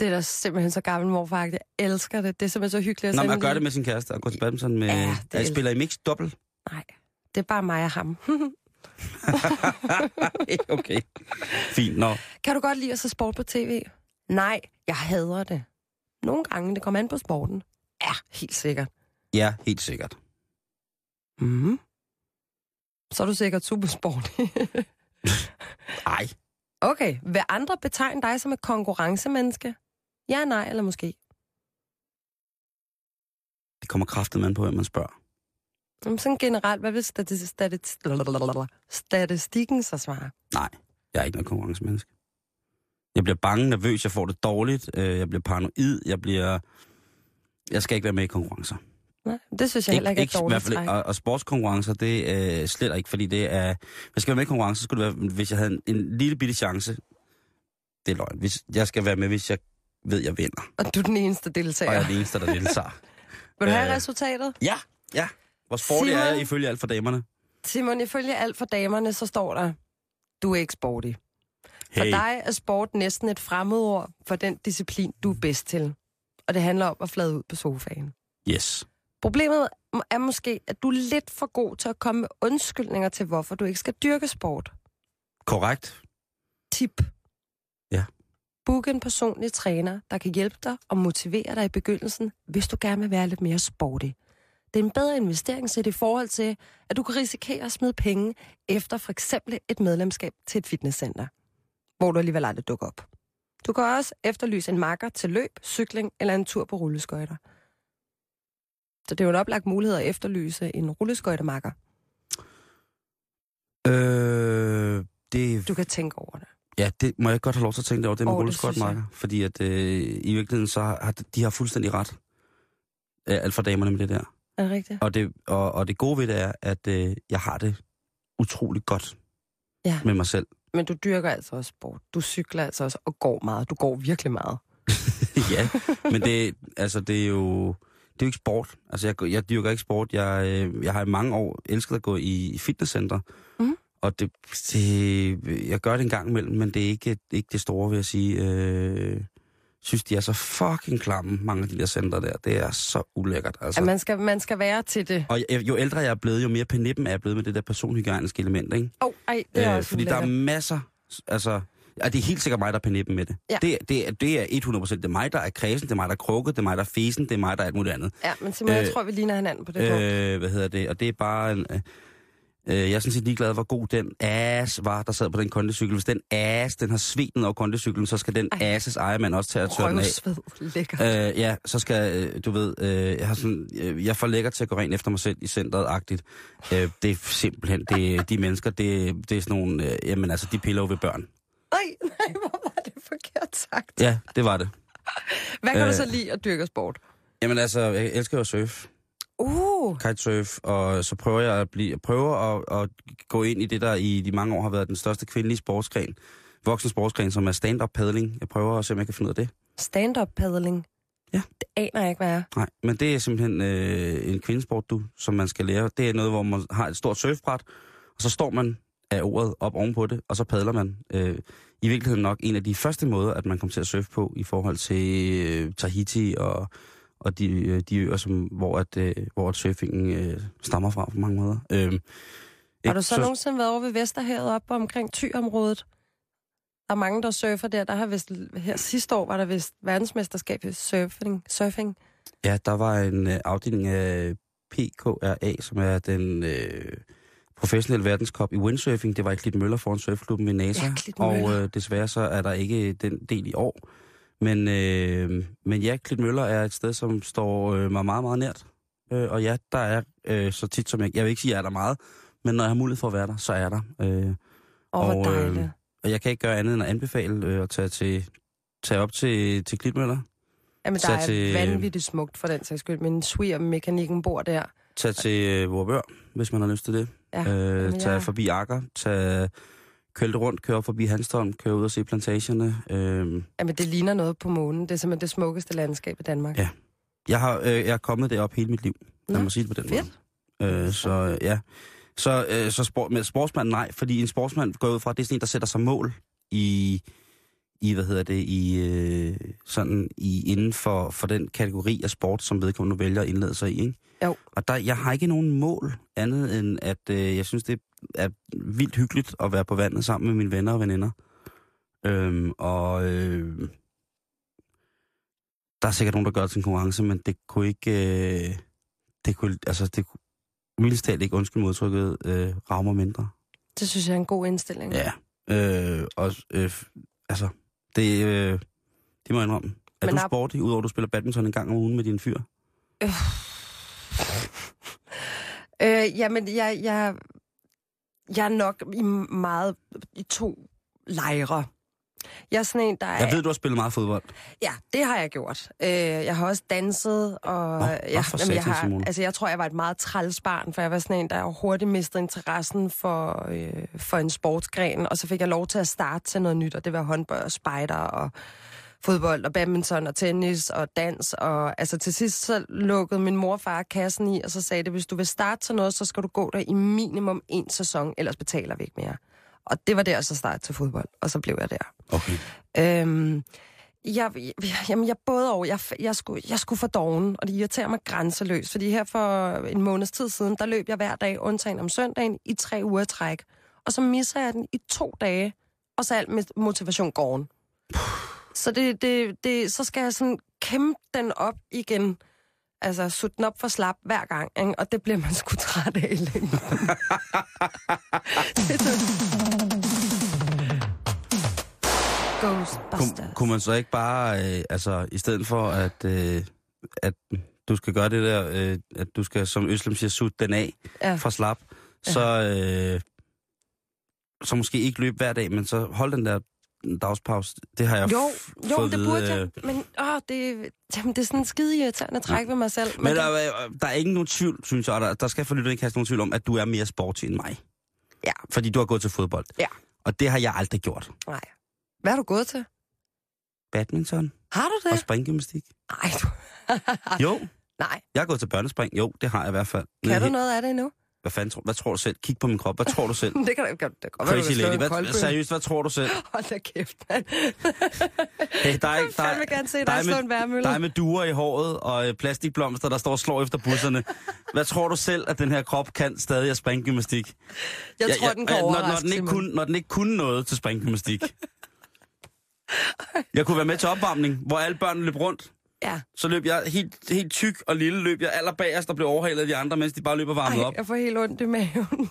Det er da simpelthen så gammel morfar. Jeg elsker det. Det er simpelthen så hyggeligt at Nå, man gør det med sin kæreste og gå til badminton med... Ja, det jeg er- spiller I mix dobbelt? Nej, det er bare mig og ham. okay. Fint, nå. kan du godt lide at se sport på tv? Nej, jeg hader det. Nogle gange, det kommer an på sporten. Ja, helt sikkert. Ja, helt sikkert. Mm. Så er du sikkert supersport. Ej, okay, vil andre betegne dig som et konkurrencemenneske? Ja, nej eller måske? det kommer kraftet man på, hvem man spørger. Jamen, sådan generelt, hvad vil stati- stati- statistikken så svare? Nej, jeg er ikke noget konkurrencemenneske. Jeg bliver bange, nervøs, jeg får det dårligt, øh, jeg bliver paranoid, jeg bliver... Jeg skal ikke være med i konkurrencer. Nej, det synes jeg heller ikke er et i hvert dårligt fald, ikke. og, og sportskonkurrencer, det er øh, slet ikke, fordi det er... Hvis jeg skal være med i konkurrencer, så skulle det være, hvis jeg havde en, en lille bitte chance. Det er løgn. Hvis, jeg skal være med, hvis jeg ved, jeg vinder. Og du er den eneste Og jeg deltager. er den eneste, der deltager. Vil du have Øh, resultatet? ja, ja. Hvor sportig er jeg ifølge alt for damerne? Simon, ifølge alt for damerne, så står der, du er ikke sporty. For Hey. dig er sport næsten et fremmedord for den disciplin, du er bedst til. Og det handler om at flade ud på sofaen. Yes. Problemet er måske, at du er lidt for god til at komme med undskyldninger til, hvorfor du ikke skal dyrke sport. Korrekt. Tip. Ja. Book en personlig træner, der kan hjælpe dig og motivere dig i begyndelsen, hvis du gerne vil være lidt mere sporty. Det er en bedre investering set i forhold til, at du kan risikere at smide penge efter for eksempel et medlemskab til et fitnesscenter, hvor du alligevel aldrig dukker op. Du kan også efterlyse en makker til løb, cykling eller en tur på rulleskøjter. Så det er jo en oplagt mulighed at efterlyse en rulleskøjtemakker. Øh, det, Du kan tænke over det. ja, det må jeg godt have lov til at tænke over, det med oh, rulleskøjtmarker. Fordi at øh, i virkeligheden, så har de har fuldstændig ret. Alt for damerne med det der. Er det rigtigt? Og det, og, og det gode ved det er, at øh, jeg har det utroligt godt Ja. med mig selv. Men du dyrker altså også sport. Du cykler altså også og går meget. Du går virkelig meget. ja, men det, altså, det er jo... Det er jo ikke sport. Altså, jeg, jeg dyrker ikke sport. Jeg, øh, jeg har i mange år elsket at gå i fitnesscenter. Mhm. Og det, det, jeg gør det en gang imellem, men det er ikke, ikke det store, vil jeg sige. Øh, synes, de er så fucking klamme, mange af de der center der. Det er så ulækkert, altså. At man skal, man skal være til det. Og jo- jo ældre jeg er blevet, jo mere penippen er jeg blevet med det der personhygiejniske element, ikke? Åh, oh, ej, det er Øh, også fordi der er ulækkert. masser, altså... Ja, det er helt sikkert mig, der er penippen med det. Ja. Det, det, er- det er 100%. Det er mig, der er kredsen, det er mig, der er krukket, det er mig, der er fesen, det er mig, der er alt muligt andet. Ja, men Simon, jeg Øh, tror, vi ligner hinanden på det punkt. Øh, hvad hedder det? Og det er bare en... Øh, øh, jeg er sådan set ligeglad, hvor god den ass var, der sad på den kondicykel. Hvis den ass, den har svedt over kondicyklen, så skal den Ej. asses ejermand også tage at tørre den af. Røvsved, lækkert. Øh, ja, så skal, øh, du ved, øh, jeg, har sådan, øh, jeg får lækker til at gå rent efter mig selv i centret-agtigt. Øh, det er simpelthen, det, de mennesker, det, det er sådan nogle, øh, jamen altså, de piller jo ved børn. Ej, nej, hvor var det forkert sagt. Ja, det var det. Hvad kan du øh, så lide at dyrke sport? Jamen altså, jeg elsker at surfe. Uh, kitesurf, og så prøver jeg at, blive, prøver at, at gå ind i det, der i de mange år har været den største kvindelige sportsgren, voksen sportsgren, som er stand-up paddling. Jeg prøver at se, om jeg kan finde ud af det. Stand-up paddling. Ja. Det aner jeg ikke, hvad er. Nej, men det er simpelthen øh, en kvindesport, du, som man skal lære. Det er noget, hvor man har et stort surfbræt, og så står man af ordet op ovenpå det, og så padler man. Øh, I virkeligheden nok en af de første måder, at man kommer til at surfe på i forhold til øh, Tahiti og, og de, øh, de øer, som, hvor, at, øh, hvor at surfingen øh, stammer fra på mange måder. Øh, Har du så, nogensinde været over ved Vesterhavet op omkring Thy-området? Der er mange, der surfer der. Der har vist, her sidste år var der vist verdensmesterskab i surfing. surfing. Ja, der var en øh, afdeling af PKRA, som er den øh, professionelle verdenskop i windsurfing. Det var i Klitmøller foran surfklubben i NASA. Ja, og øh, desværre så er der ikke den del i år. Men, øh, men ja, Klitmøller er et sted, som står øh, mig meget, meget nært. Øh, og ja, der er øh, så tit som jeg... Jeg vil ikke sige, at er der meget, men når jeg har mulighed for at være der, så er der. Øh, oh, Og, øh, og jeg kan ikke gøre andet end at anbefale øh, at tage, til, tage op til, til Klitmøller. Jamen, der er til- vanvittigt smukt for den sags skyld. Min svigermekanikken bor der. Tag til øh, Vorbør, hvis man har lyst til det. Ja, Øh, tag jeg- forbi Akker, tag lidt rundt, kør op forbi Hanstholm, kør ud og se plantagerne. Øh, Jamen, det ligner noget på månen. Det er simpelthen det smukkeste landskab i Danmark. Ja. jeg, har, øh, jeg er kommet derop hele mit liv, lad Nå, mig sige det på den fedt. måde. Øh, så øh, ja, så, øh, så sport, med sportsmand nej, fordi en sportsmand går ud fra, at det er sådan en, der sætter sig mål i, i hvad hedder det, i, øh, sådan i, inden for, for den kategori af sport, som vedkommende vælger at indlede sig i. Ikke? Jo. Og der, jeg har ikke nogen mål andet end, at øh, jeg synes, det er vildt hyggeligt at være på vandet sammen med mine venner og veninder. Øhm, og øh, der er sikkert nogen, der gør det til en konkurrence, men det kunne ikke... Øh, det kunne, altså, det kunne mildest talt ikke, undskyld modtrykket, øh, rammer mindre. Det synes jeg er en god indstilling. Ja. Øh, og, øh, altså, det, øh, det må jeg indrømme. Er Men du sporty, udover at du spiller badminton en gang om ugen med din fyr? Øh, jamen, jeg, jeg, jeg er nok i meget i to lejre. Jeg er sådan en, der er... Jeg ved, du har spillet meget fodbold. Ja, det har jeg gjort. Øh, jeg har også danset, og Nå, nå for jamen, jeg, har, Simone. altså, jeg tror, jeg var et meget træls barn, for jeg var sådan en, der hurtigt mistede interessen for, øh, for en sportsgren, og så fik jeg lov til at starte til noget nyt, og det var håndbold og spejder og fodbold og badminton og tennis og dans. Og altså til sidst så lukkede min mor og far kassen i, og så sagde det, hvis du vil starte til noget, så skal du gå der i minimum en sæson, ellers betaler vi ikke mere. Og det var der, så starte til fodbold, og så blev jeg der. Okay. Øhm, jeg, jeg, jamen, jeg både over. Jeg, jeg, skulle, jeg skulle for doven, og det irriterer mig grænseløst. Fordi her for en måneds tid siden, der løb jeg hver dag, undtagen om søndagen, i tre uger træk. Og så misser jeg den i to dage, og så er al mit motivation gården. Så, det, det, det, så skal jeg sådan kæmpe den op igen. Altså, sutte den op for slap hver gang, ikke? og det bliver man sgu træt af i længden. Kun, Ghostbusters. kunne man så ikke bare, øh, altså i stedet for at, øh, at du skal gøre det der, øh, at du skal, som Øslem siger, sutte den af Ja. fra slap, så, øh, så måske ikke løbe hver dag, men så hold den der dagspause. Det har jeg Jo, jo, fået det at burde vide, jeg. øh, Men åh, det, jamen, det er sådan skide irriterende træk ved mig selv. Men det, der, er- der er ikke nogen tvivl, synes jeg, der, der skal for lytterne ikke have nogen tvivl om, at du er mere sporty end mig. Ja. Fordi du har gået til fodbold. Ja. Og det har jeg aldrig gjort. Nej. Hvad har du gået til? Badminton Har du og det? springgymnastik. Nej, du... Jo, Nej. jeg har gået til børnespring. Jo, det har jeg i hvert fald. Kan du helt- noget af det endnu? Hvad fanden tror, hvad tror du selv? Kig på min krop. Hvad tror du selv? Det kan du ikke. Kan du Crazy kan lady. Hvad, seriøst, hvad tror du selv? Hold da kæft, mand. Hey, der er, Jeg ikke- der, vil fandme gerne se dig der, slå en værmølle. der er med duer i håret og øh, plastikblomster, der står og slår efter busserne. Hvad tror du selv, at den her krop kan stadig af springgymnastik? Jeg Ja, tror, ja, den ja, når, når, den ikke kunne, når den ikke kunne noget til springgymnastik. Jeg kunne være med til opvarmning, hvor alle børnene løb rundt. Ja. Så løb jeg helt, helt tyk og lille, løb jeg allerbagerst og blev overhalet af de andre, mens de bare løber varmet Ej, op. jeg får helt ondt i maven.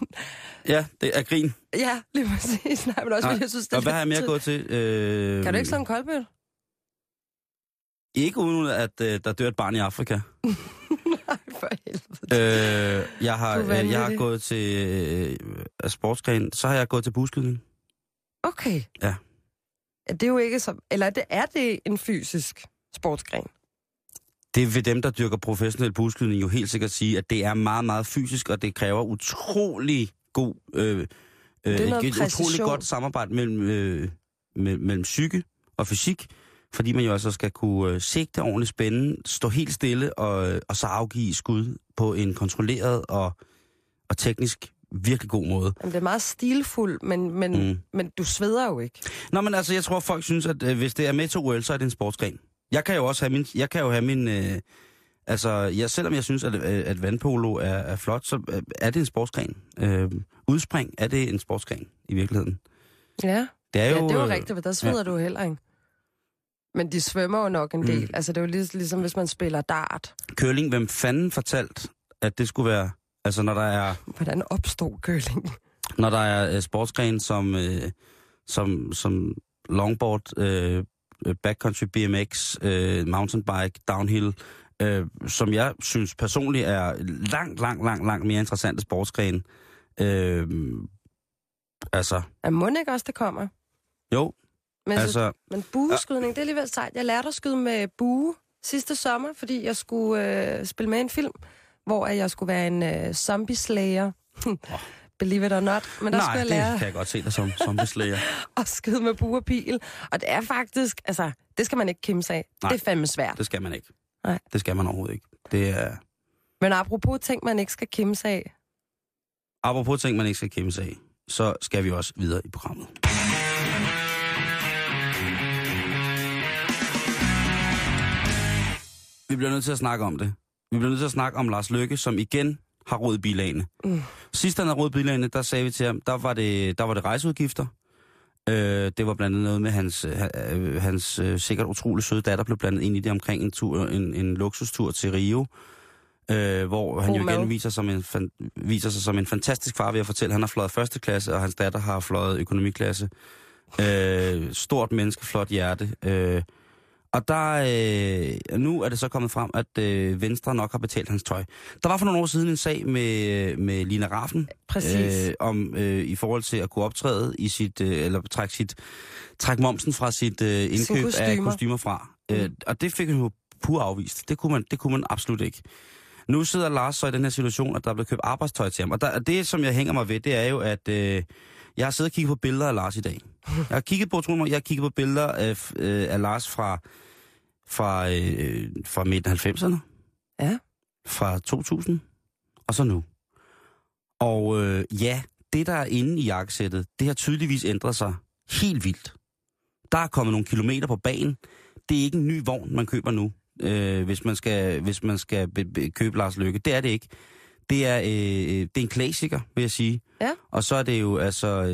Ja, det er grin. ja, lige præcis. Nej, men også, Nej. jeg synes, det Og hvad har jeg mere gået til? Øh. Kan du ikke slå en koldbøtte? Ikke uden at øh, der dør et barn i Afrika. Nej, for helvede. Øh, jeg, har, øh, jeg har gået til øh, sportsgren, så har jeg gået til buskydning. Okay. Ja. Ja, Det er jo ikke så... Eller det, er det en fysisk sportsgren? Det vil dem, der dyrker professionel buskydning, jo helt sikkert sige, at det er meget, meget fysisk, og det kræver utrolig god, øh, øh, Det er noget et utrolig godt samarbejde mellem, øh, mellem, mellem psyke og fysik, fordi man jo altså skal kunne øh, sigte ordentligt spænde, stå helt stille og, øh, og så afgive skud på en kontrolleret og, og teknisk virkelig god måde. Jamen, det er meget stilfuldt, men, men, Mm. mm. men du sveder jo ikke. Nå, men altså, jeg tror, folk synes, at øh, hvis det er med til OL, så er det en sportsgren. Jeg kan jo også have min... Jeg kan jo have min øh, altså, jeg, selvom jeg synes, at, øh, at vandpolo er, er flot, så øh, er det en sportsgren. Øh, udspring er det en sportsgren i virkeligheden. Ja, Det er ja jo, det er jo øh, rigtigt, for der sveder ja. du heller ikke. Men de svømmer jo nok en del. Mm. Altså, det er jo lig, ligesom, hvis man spiller dart. Curling, hvem fanden fortalt, at det skulle være... Altså, når der er, Hvordan opstod curling? når der er øh, sportsgren som, øh, som, som longboard, øh, backcountry BMX, øh, mountainbike, downhill, øh, som jeg synes personligt er langt, langt, langt, langt mere interessante sportsgren. Øh, altså, Er mund ikke også, det kommer? jo, Men, altså, altså, men bueskydning, det er alligevel sejt. Jeg lærte at skyde med bue sidste sommer, fordi jeg skulle øh, spille med i en film, hvor at jeg skulle være en øh, zombie slayer. Believe it or not. Men der nej, skulle det jeg lære kan jeg godt se dig som, som beslager. at skyde med bue og pil. Og det er faktisk, altså, det skal man ikke kimse af. Nej. Det er fandme svært. Det skal man ikke. Nej. Det skal man overhovedet ikke. Det er... Men apropos ting, man ikke skal kimse af. Apropos ting, man ikke skal kæmpe sig af, så skal vi også videre i programmet. Vi bliver nødt til at snakke om det. Vi bliver nødt til at snakke om Lars Løkke, som igen har råd i bilagene. Mm. Sidst han havde råd i bilagene, der sagde vi til ham, der var det, der var det rejseudgifter. Øh, det var blandt andet noget med hans, øh, øh, hans øh, sikkert utrolig søde datter blev blandet ind i det omkring en, tur, en, en luksustur til Rio. Øh, hvor han God jo igen mad. viser, som en, fan, viser sig som en fantastisk far ved at fortælle, at han har fløjet første klasse, og hans datter har fløjet økonomiklasse. Øh, stort menneske, flot hjerte. Øh, og der, øh, nu er det så kommet frem, at øh, Venstre nok har betalt hans tøj. Der var for nogle år siden en sag med, med Lina Raffen, Præcis. øh, om øh, i forhold til at kunne optræde i sit, øh, eller trække, sit, trække momsen fra sit øh, indkøb af kostumer. kostymer fra. Mm. Øh, og det fik han jo pur afvist. Det kunne, man, det kunne man absolut ikke. Nu sidder Lars så i den her situation, at der er blevet købt arbejdstøj til ham. Og der, det, som jeg hænger mig ved, det er jo, at øh, jeg har siddet og kigget på billeder af Lars i dag. Jeg har kigget på, tror jeg, jeg har kigget på billeder af, øh, af Lars fra, fra, øh, fra midten af 90'erne. Ja. Fra 2000. Og så nu. Og øh, ja, det der er inde i jakkesættet, det har tydeligvis ændret sig helt vildt. Der er kommet nogle kilometer på banen. Det er ikke en ny vogn, man køber nu, øh, hvis man skal, hvis man skal be, be, købe Lars Lykke. Det er det ikke. Det er, øh, det er en klassiker, vil jeg sige. Ja. Og så er det jo altså... Øh,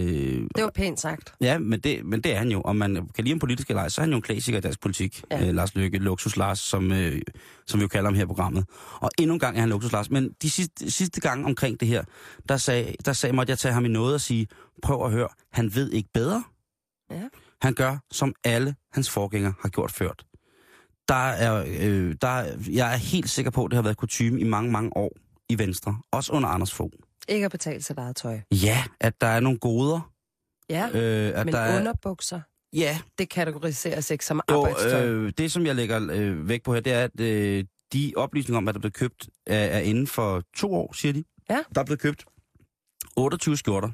Det var pænt sagt. Ja, men det, men det er han jo. Om man kan lide en politisk eller ej, så er han jo en klassiker i dansk politik. Ja. Øh, Lars Løkke, Luksus Lars, som, øh, som vi jo kalder ham her i programmet. Og endnu en gang er han Luksus Lars. Men de sidste, sidste gang omkring det her, der sagde, der sagde måtte jeg tage ham i noget og sige, prøv at høre, han ved ikke bedre. Ja. Han gør, som alle hans forgængere har gjort ført. Der er, øh, der er, jeg er helt sikker på, at det har været kutume i mange, mange år i Venstre. Også under Anders Fogh. Ikke at betale sit eget tøj. Ja, at der er nogle goder. Ja, Øh, at men der er, underbukser, Ja, det kategoriseres ikke som arbejdstøj. øh, det som jeg lægger øh, væk på her, det er, at øh, de oplysninger om, at der er blevet købt, er, er inden for to år, siger de. Ja. Der er blevet købt 28 skjorter,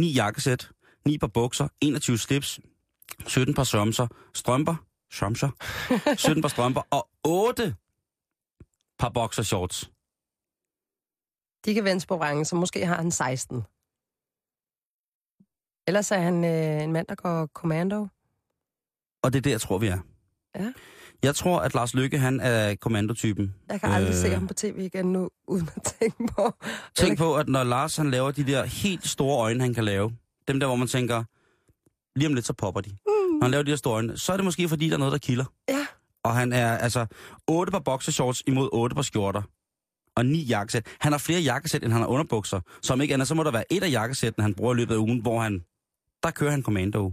9 jakkesæt, 9 par bukser, 21 slips, 17 par somser, strømper, somser, 17 par strømper og 8 par boxershorts. De kan vendes på vrangen, så måske har han 16. Ellers er han øh, en mand, der går kommando. Og det er det, jeg tror, vi er. Ja. Jeg tror, at Lars Lykke, han er kommandotypen. Jeg kan aldrig Øh. se ham på tv igen nu, uden at tænke på... Tænk på, at når Lars han laver de der helt store øjne, han kan lave, dem der, hvor man tænker, lige om lidt, så popper de. Mm. Når han laver de der store øjne, så er det måske, fordi der er noget, der kilder. Ja, Og han er altså otte par boxershorts imod otte par skjorter. Og ni jakkesæt. Han har flere jakkesæt, end han har underbukser. Så om ikke andet, så må der være et af jakkesættene, han bruger i løbet af ugen, hvor han... Der kører han kommando.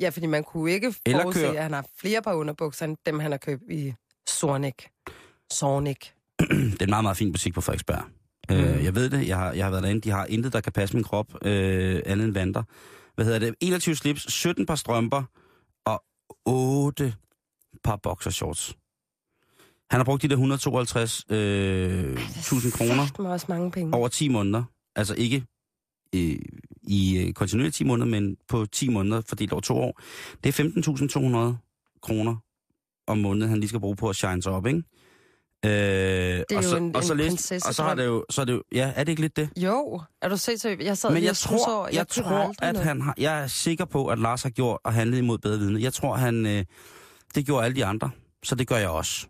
ja fordi man kunne ikke forudse, kører- at han har flere par underbukser, end dem, han har købt i Sornik. Sornik. Det er en meget, meget fin butik på Frederiksberg. Mm. Øh, jeg ved det, jeg har, jeg har været derinde. De har intet, der kan passe min krop, øh, andet end vanter. Hvad hedder det? 21 slips, 17 par strømper og 8 par boxershorts. Han har brugt de der 152 øh, 1000 kroner også mange penge. over 10 måneder. Altså ikke øh, i øh, kontinuerligt 10 måneder, men på 10 måneder fordelt over to år. Det er 15.200 kroner om måneden, han lige skal bruge på at shine sig op, ikke? Øh, det jo og så, en- og så en læste- Og så har det jo, så er det jo, ja, er det ikke lidt det? Jo, er du så? Jeg sad Men jeg, tror, over- jeg, jeg tror, at noget. han har, jeg er sikker på, at Lars har gjort og handlet imod bedre vidne. Jeg tror, han, øh, det gjorde alle de andre, så det gør jeg også.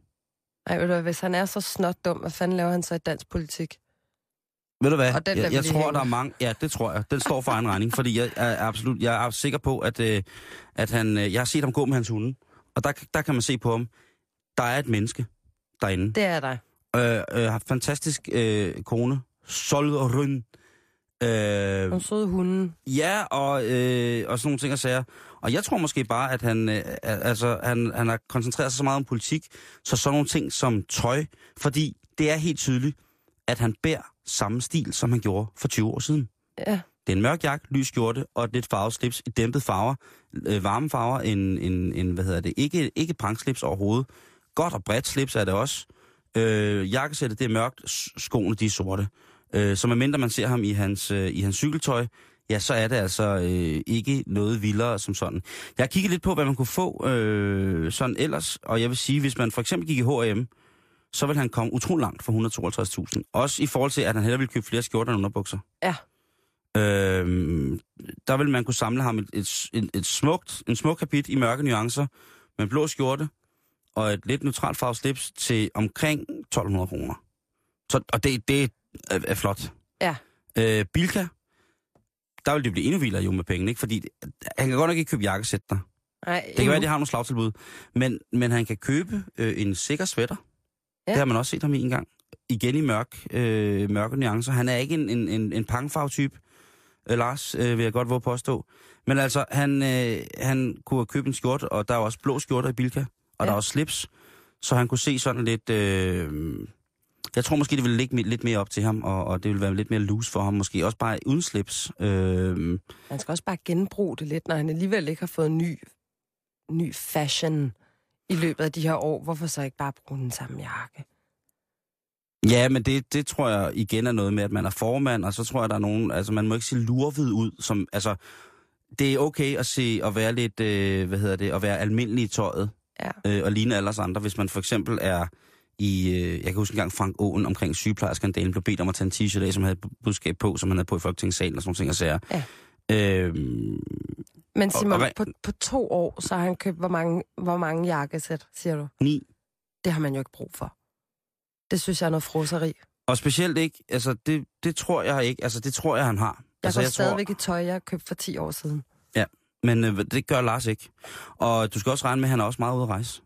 Ej, ved du, hvad, hvis han er så snot dum, hvad fanden laver han så i dansk politik? Ved du hvad? Og den jeg, jeg tror, hænge. der er mange... Ja, det tror jeg. Den står for egen regning, fordi jeg er absolut... Jeg er sikker på, at, øh, at han... Øh, jeg har set ham gå med hans hunde, og der, der kan man se på ham. Der er et menneske derinde. Det er der. Øh, øh, fantastisk øh, kone. Solrun. Øh, Nogle søde hunde. Ja, og, øh, og sådan nogle ting og sager. Og jeg tror måske bare, at han, øh, altså, han, han har koncentreret sig så meget om politik, så sådan nogle ting som tøj, fordi det er helt tydeligt, at han bærer samme stil, som han gjorde for 20 år siden. Ja. Det er en mørk jakke, lys skjorte og et lidt farvet slips i dæmpet farver, øh, varme farver, en, en, en, hvad hedder det, ikke, ikke prankslips overhovedet. Godt og bredt slips er det også. Øh, jakkesættet, det er mørkt, skoene, de er sorte. Øh, så medmindre man ser ham i hans, øh, i hans cykeltøj, ja, så er det altså øh, ikke noget vildere som sådan. Jeg har kigget lidt på, hvad man kunne få øh, sådan ellers, og jeg vil sige, hvis man for eksempel gik i H&M, så vil han komme utrolig langt for 152.000. Også i forhold til, at han hellere vil købe flere skjorter end underbukser. Ja. Øhm, der vil man kunne samle ham et, et, et, et smukt, en smuk kapit i mørke nuancer, med en blå skjorte og et lidt neutralt farvet slips til omkring 1200 kroner. Så, og det, det er, er flot. Ja. Øh, Bilka, der vil det blive endnu vildere jo med penge, ikke? Fordi han kan godt nok ikke købe jakkesæt der. Nej, Det kan være, at de har nogle slagtilbud. Men, men han kan købe øh, en sikker sweater. Ja. Det har man også set ham i en gang. Igen i mørk, øh, mørke nuancer. Han er ikke en, en, en, en pangfarve-type, øh, Lars, øh, vil jeg godt våge påstå. Men altså, han, øh, han kunne købe en skjorte, og der er også blå skjorter i Bilka, og. Ja. der er også slips. Så han kunne se sådan lidt... Øh, jeg tror måske, det ville ligge lidt mere op til ham, og, og det ville være lidt mere loose for ham. Måske også bare uden slips. Øh, Han skal også bare genbruge det lidt, når han alligevel ikke har fået ny, ny fashion i løbet af de her år. Hvorfor så ikke bare bruge den samme jakke? Ja, men det, det tror jeg igen er noget med, at man er formand, og så tror jeg, der er nogen, altså man må ikke se lurvid ud, som, altså, det er okay at se, at være lidt, øh, hvad hedder det, at være almindelig i tøjet, Ja. øh, og ligne alle os andre, hvis man for eksempel er i, øh, jeg kan huske engang Frank Åen omkring sygeplejerskandalen, blev bedt om at tage en t-shirt af, som havde budskab på, som han havde på i Folketingssalen og sådan nogle ting og sager. Ja. Øhm, Men Simon, og re- på, på to år, så har han købt hvor mange, hvor mange jakkesæt, siger du? ni. Det har man jo ikke brug for. Det synes jeg er noget froseri. Og specielt ikke, altså det, det tror jeg ikke, altså det tror jeg, han har. Jeg altså, går stadigvæk i tøj, jeg købte for 10 år siden. Men øh, det gør Lars ikke. Og du skal også regne med, at han er også meget ude at rejse.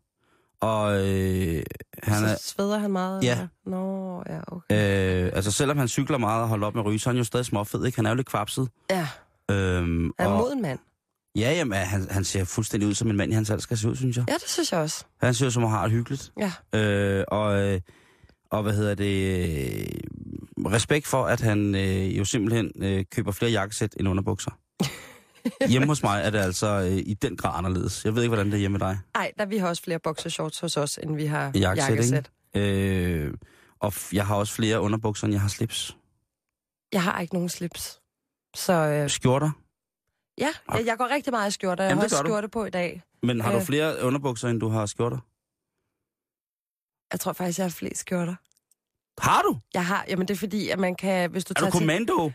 Og øh, han er, Så sveder han meget? Ja. eller? Nå, ja, okay. øh, altså selvom han cykler meget og holder op med at ryge, så er han jo stadig småfed, ikke? Han er jo lidt kvapset. Ja, Øhm, han er og, mod en mand. ja, jamen, han, han ser fuldstændig ud som en mand i hans alder skal se ud, synes jeg. Ja, det synes jeg også. Han ser ud som, at han har det hyggeligt. Ja. Øh, og, øh, og hvad hedder det? Øh, respekt for, at han øh, jo simpelthen øh, køber flere jakkesæt end underbukser. Hjemme hos mig er det altså øh, i den grad anderledes. Jeg ved ikke, hvordan det er hjemme med dig. Ej, der vi har også flere boxershorts hos os, end vi har Jakkesæt, jakkesæt. Øh, og jeg har også flere underbukser, end jeg har slips. Jeg har ikke nogen slips. Så øh, Skjorter. ja, jeg, jeg går rigtig meget i skjorter. Jeg Jamen, har også gør du. skjorte på i dag. Men har du Øh. flere underbukser, end du har skjorter? Jeg tror faktisk, jeg har flest skjorter. Har du? Jeg har, jamen det er fordi, at man kan, hvis du Er tager du kommando? til...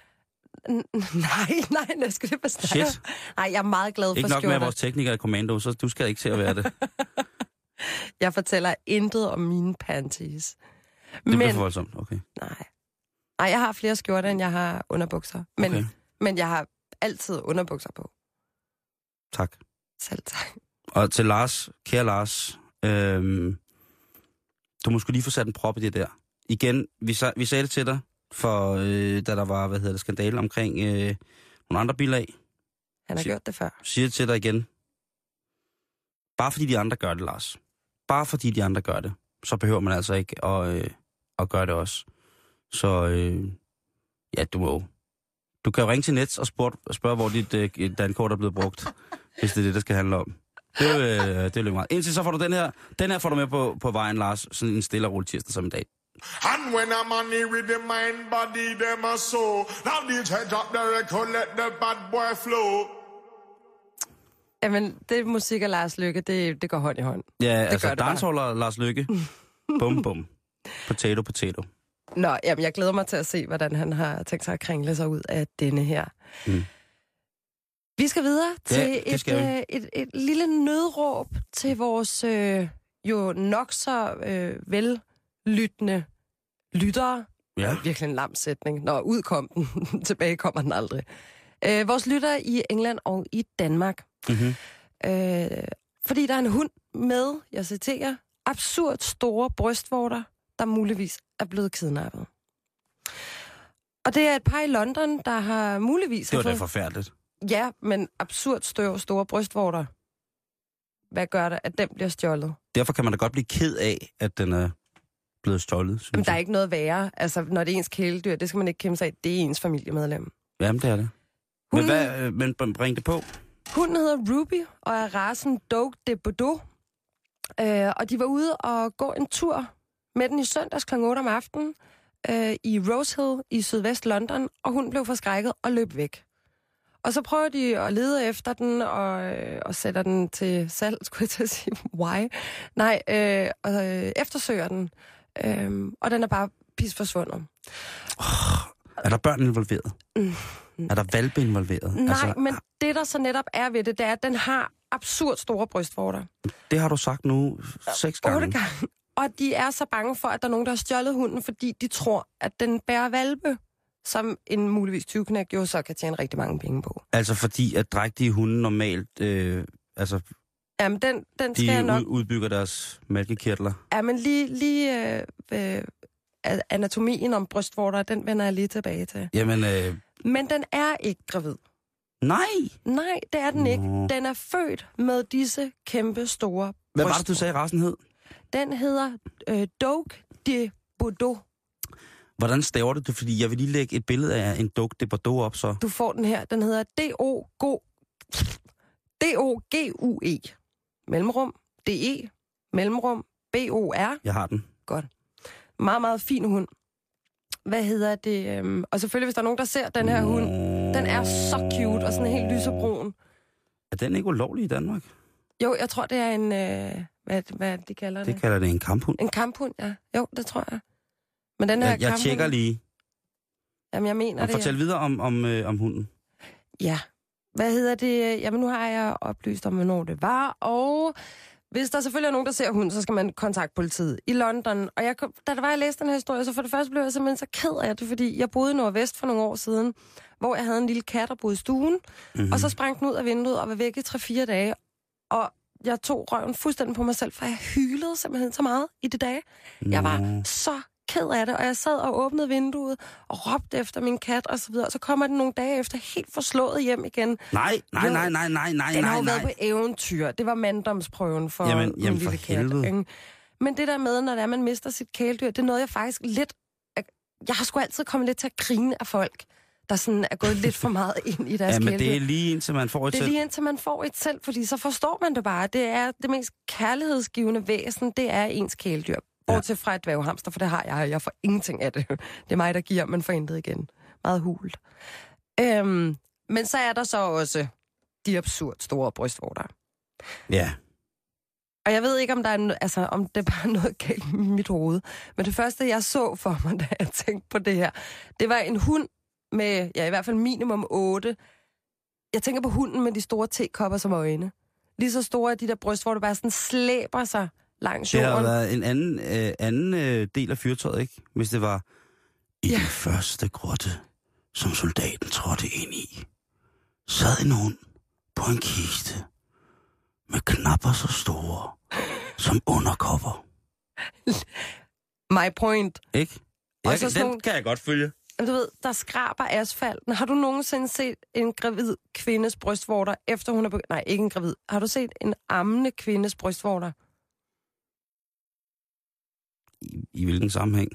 Nej, nej, jeg skal det forstå. Shit. Nej, jeg er meget glad Ikke for nok med, skjorter. at vores tekniker er kommando, så du skal ikke til at være det. Det Jeg fortæller intet om mine panties. bliver Men, for voldsomt. Okay. nej. Nej, jeg har flere skjorter, end jeg har underbukser. Men, okay. men jeg har altid underbukser på. Tak. Selv tak. Og til Lars, kære Lars, øhm, du må skulle lige få sat en prop i det der. Igen, vi, sa- vi sagde det til dig, for øh, da der var, hvad hedder det, skandale omkring øh, nogle andre bilag. Han har Sig- gjort det før. siger det til dig igen. Bare fordi de andre gør det, Lars. Bare fordi de andre gør det, så behøver man altså ikke at, øh, at gøre det også. Så øh, ja, du må Du kan jo ringe til Nets og spørge, spørge hvor dit øh, dankort er blevet brugt, hvis det er det, der skal handle om. Det er øh, det er jo meget. Indtil så får du den her, den her får du med på, på vejen, Lars, sådan en stille og rolig tirsdag som i dag. And when on it with the mind, body, them a soul. Now DJ drop the record, let the bad boy flow. Jamen, det er musik af Lars Lykke, det, det går hånd i hånd. Ja, altså det bare. dansholder Lars Lykke. bum, bum. Potato, potato. Nå, jamen, jeg glæder mig til at se, hvordan han har tænkt sig at kringle sig ud af denne her. Mm. Vi skal videre Ja, til et, skal vi. øh, et, et lille nødråb til vores øh, jo nok så øh, vellyttende lyttere. Ja. Virkelig en lam sætning. Nå, ud kom den. Tilbage kommer den aldrig. Øh, vores lyttere i England og i Danmark. Mm-hmm. Øh, fordi der er en hund med, jeg citerer, absurd store brystvorter, der muligvis er blevet kidnappet. Og det er et par i London, der har muligvis... Det var har da fået- forfærdeligt. Ja, men absurd store, store brystvorter. Hvad gør det, at den bliver stjålet? Derfor kan man da godt blive ked af, at den er blevet stjålet, synes Jamen, der er ikke noget værre. Altså, når det er ens kæledyr, det skal man ikke kæmpe sig af. Det er ens familiemedlem. Jamen, det er det. Men, Hunden, hvad, øh, men br- bring det på. hunden hedder Ruby og er rasen Dog de Bordeaux. Øh, og de var ude og gå en tur med den i søndags kl. 8 om aftenen øh, i Rose Hill i sydvest London, og hun blev forskrækket og løb væk. Og så prøver de at lede efter den og, øh, og sætter den til salg, skulle jeg til at sige. Why? Nej, øh, og øh, eftersøger den. Øh, og den er bare pis forsvundet. Er der børn involveret? Mm. Er der valpe involveret? Nej, altså, men det der så netop er ved det, det er, at den har absurd store brystvorter. Det har du sagt nu seks gange. Otte gange. Og de er så bange for, at der er nogen, der har stjålet hunden, fordi de tror, at den bærer valpe, som en muligvis 20 jo så kan tjene rigtig mange penge på. Altså fordi, at drægtige hunde normalt, øh, altså Jamen, den, den skal jeg de nok... ud, udbygger deres mælkekirtler. Ja, men lige, lige øh, øh, anatomien om brystvorter, den vender jeg lige tilbage til. Jamen, øh, Men den er ikke gravid. nej! Nej, det er den ikke. Den er født med disse kæmpe store Hvad var det, du sagde, rasen hed? Den hedder øh, Dog de Bordeaux. Hvordan staver du det? Fordi jeg vil lige lægge et billede af en dog de Bordeaux op, så. Du får den her. Den hedder D-O-G-U-E. Mellemrum. D-E. Mellemrum. B-O-R. Jeg har den. Meget, meget fin hund. Hvad hedder det? øhm, Og selvfølgelig, hvis der er nogen, der ser den her hund, den er så cute og sådan helt lysebrun. Er den ikke ulovlig i Danmark? Jo, jeg tror, det er en... Øh, hvad, hvad de kalder det? Det kalder det en kamphund. En kamphund, ja. Jo, det tror jeg. Men den her Jeg, jeg kamphund- tjekker lige. Jamen, jeg mener Og det. fortæl videre om, om, øh, om hunden. Ja. Hvad hedder det? Jamen, nu har jeg oplyst om, hvornår det var, og hvis der selvfølgelig er nogen, der ser hunden, så skal man kontakte politiet i London. Og jeg, da der var, jeg læste den her historie, så for det første blev jeg simpelthen så ked af det, fordi jeg boede i Nordvest for nogle år siden, hvor jeg havde en lille kat, der boede i stuen, mm-hmm. og så sprang den ud af vinduet og var væk i 3-4 dage. Og jeg tog røven fuldstændig på mig selv, for jeg hylede simpelthen så meget i de dage. Jeg var så ked af det, og jeg sad og åbnede vinduet og råbte efter min kat og så videre. Og så kommer den nogle dage efter helt forslået hjem igen. Nej, nej, nej, nej, nej, nej, Den har nej, jo været nej. på eventyr. Det var manddomsprøven for Jamen- min jamen for lille kat. helvede. Men det der med, når det er, man mister sit kæledyr, det er noget, jeg faktisk lidt... Jeg har sgu altid kommet lidt til at grine af folk, der sådan er gået lidt for meget ind i deres Ja, men det er lige indtil man får et Det er selv. lige indtil man får et selv, fordi så forstår man det bare. Det er det mest kærlighedsgivende væsen, det er ens kæledyr. Bortset fra et dværghamster, for det har jeg, og jeg får ingenting af det. Det er mig, der giver, men får intet igen. Meget hult. Øhm, men så er der så også de absurd store brystvorter. Ja. Og jeg ved ikke, om, der er no- altså, om det er bare noget galt i mit hoved. Men det første, jeg så for mig, da jeg tænkte på det her, det var en hund med, ja, i hvert fald minimum otte. Jeg tænker på hunden med de store tekopper som øjne. Lige så store er de der bryst, hvor det bare sådan slæber sig langs Det har jorden. været en anden, øh, anden øh, del af fyrtøjet, ikke? Hvis det var i Ja. den første grotte, som soldaten trådte ind i, sad en hund på en kiste med knapper så store som underkopper. My point. Ikke? Jeg, så kan, den nogle- kan jeg godt følge. Men Du ved, der skraber asfalten. Har du nogensinde set en gravid kvindes brystvorter, efter hun er... Be- Nej, ikke en gravid. Har du set en ammende kvindes brystvorter? I, I hvilken sammenhæng?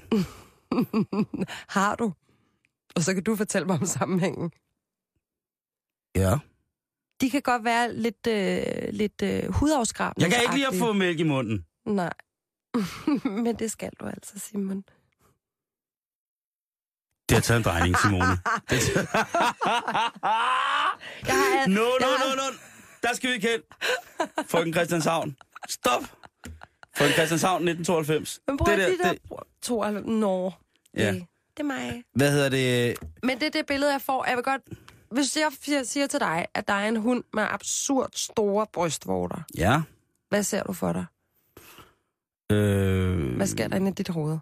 har du? Og så kan du fortælle mig om sammenhængen. Ja. De kan godt være lidt, øh, lidt øh, hudafskrabende. Jeg kan ikke lide at få mælk i munden. Nej. Men det skal du altså, Simon. Det har taget en drejning, Simone. Det Jeg har, no, no, no, no. Der skal vi ikke hen. Frøken Christianshavn. Stop. Frøken Christianshavn 1992. Men prøv det det der, det, det... to Nå. Ja. Det, det er mig. hvad hedder det? Men det er det billede, jeg får. Jeg vil godt... Hvis jeg siger- siger til dig, at der er en hund med absurd store brystvorter, Ja. hvad ser du for dig? Øh, Hvad sker der inde i dit hoved?